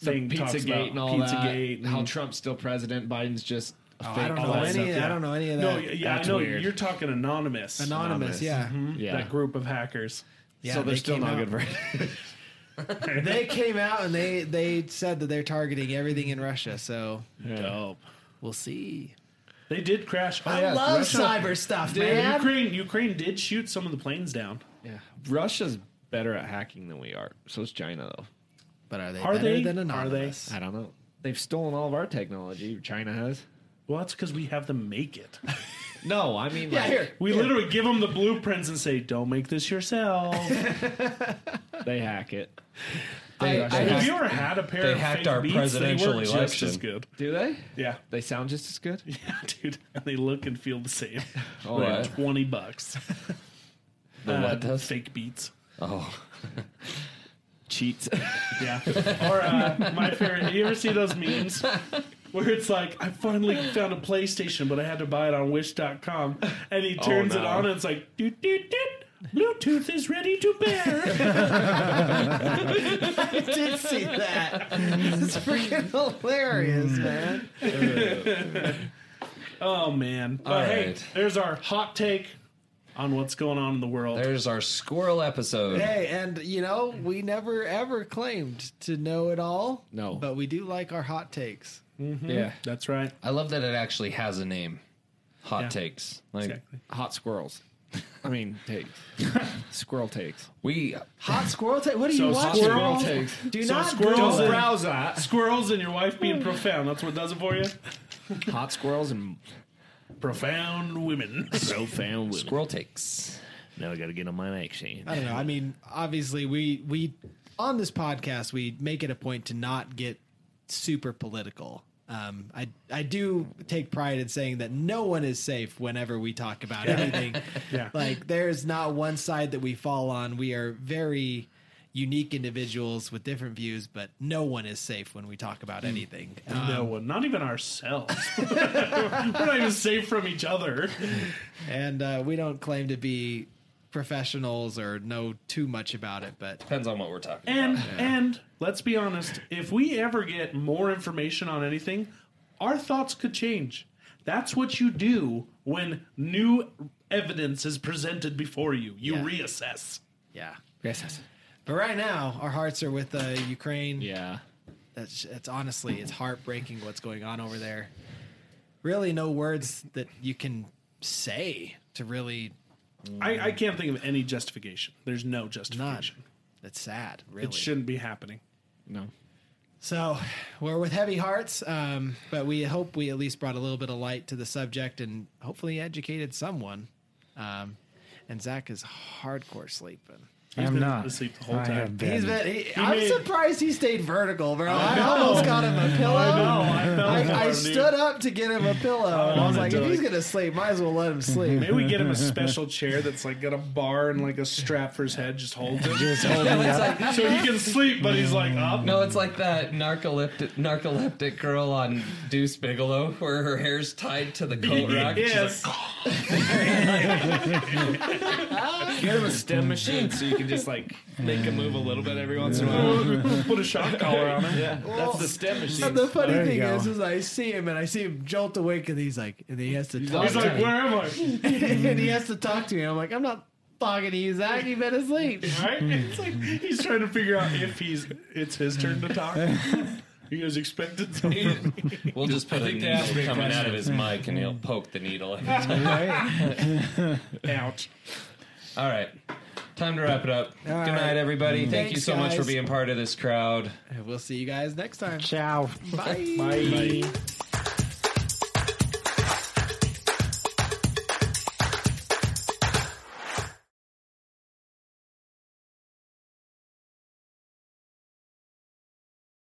thing. talks about Pizzagate and all Pizzagate that. How Trump's still president, Biden's just a Oh, fake. I don't know any. stuff, yeah. I don't know any of no, that. yeah, yeah, I That's know weird. you're talking anonymous. Anonymous, Anonymous. yeah. Mm-hmm. Yeah. That group of hackers. Yeah, so they they're still not out- good for [LAUGHS] [LAUGHS] they came out and they they said that they're targeting everything in Russia. So Dope. we'll see. They did crash. Oh, I yeah, love Russia- cyber stuff, Yeah, man. Ukraine, Ukraine did shoot some of the planes down. Yeah, Russia's better at hacking than we are. So is China, though. But are they Are better they? than Are they? anonymous? I don't know. They've stolen all of our technology. China has. Well, that's because we have them make it. [LAUGHS] No, I mean, Yeah, like, here. We literally give them the blueprints and say, "Don't make this yourself." [LAUGHS] they hack it. They, I- they have hacked- you ever had a pair they of hacked fake our beats? presidential they work just as good. Do they? Yeah, They sound just as good. [LAUGHS] yeah, dude, and they look and feel the same. [LAUGHS] Oh, Like yeah. twenty bucks. [LAUGHS] The Uh, what does? fake beats? Oh, Cheats. Yeah. Or uh, my favorite. Do you ever see those memes where it's like, I finally found a PlayStation, but I had to buy it on Wish.com, and he turns it no. on, and it's like, doot doot doot. Bluetooth is ready to bear. [LAUGHS] I did see that. It's freaking hilarious, mm. man. [LAUGHS] oh man! But All hey, right. there's our hot take on what's going on in the world. there's our squirrel episode. Hey, and you know, we never ever claimed to know it all. No. But we do like our hot takes. Mm-hmm. Yeah. That's right. I love that it actually has a name. Hot Yeah. takes. Like Exactly. Hot squirrels. I mean, takes. [LAUGHS] Squirrel takes. we Hot squirrel take. What are So you watching? squirrel takes. Do So not squirrels go- and- browse that. Squirrels and your wife being profound. That's what does it for you. Hot squirrels and Profound women. profound women. squirrel takes. Now I got to get on my vaccine. I don't know. I mean, obviously, we we on this podcast we make it a point to not get super political. Um, I I do take pride in saying that no one is safe whenever we talk about anything. [LAUGHS] Yeah. Like there's not one side that we fall on. We are very unique individuals with different views, but no one is safe when we talk about anything. Um, no one, not even ourselves. [LAUGHS] We're not even safe from each other. [LAUGHS] and uh, we don't claim to be professionals or know too much about it, but Depends on what we're talking And about. and let's be honest, if we ever get more information on anything, our thoughts could change. That's what you do when new evidence is presented before you. You Yeah. reassess. yeah. Yes, yes. But right now, our hearts are with uh, Ukraine. Yeah. That's it's honestly it's heartbreaking what's going on over there. Really, no words that you can say to really I, I can't think of any justification. There's no not. justification. It's sad, really. It shouldn't be happening. No. So we're with heavy hearts, um, but we hope we at least brought a little bit of light to the subject and hopefully educated someone. Um, and Zach is hardcore sleeping. He's I'm been not. asleep the whole I time. have been. He's been. He, I'm made- surprised he stayed vertical, bro. I, know. almost got him a pillow. I know. I felt I, for I him, dude. stood up to get him a pillow. and I was like, to, if he's gonna sleep, might as well let him sleep. Maybe we get him a special chair that's like got a bar and like a strap for his head, just holds him. Just holding it's up. like, so he can sleep, but he's like up. no, it's like that narcoleptic narcoleptic girl on Deuce Bigalow, where her hair's tied to the [LAUGHS] coat rack. She's yes. [LAUGHS] [LAUGHS] Get him a stem machine so you can just [LAUGHS] like make him move a little bit every once in a while. [LAUGHS] Put a shock collar on him. Yeah, that's the stem machine. And the funny There you thing go. is, is I see him and I see him jolt awake, and he's like, and he has to talk. He's to like, me. where am I? [LAUGHS] and he has to talk to me. I'm like, I'm not talking to you, Zach. You've been asleep. Right? It's like he's trying to figure out if he's it's his turn to talk. You guys expected something from me. We'll just put a think they asked needle a coming out of his mic, and he'll poke the needle every. Ouch. All right. Time to wrap it up. All Good night, right. everybody. Thank you Thanks, so much for being part of this crowd. We'll see you guys next time. Ciao. Bye. Bye.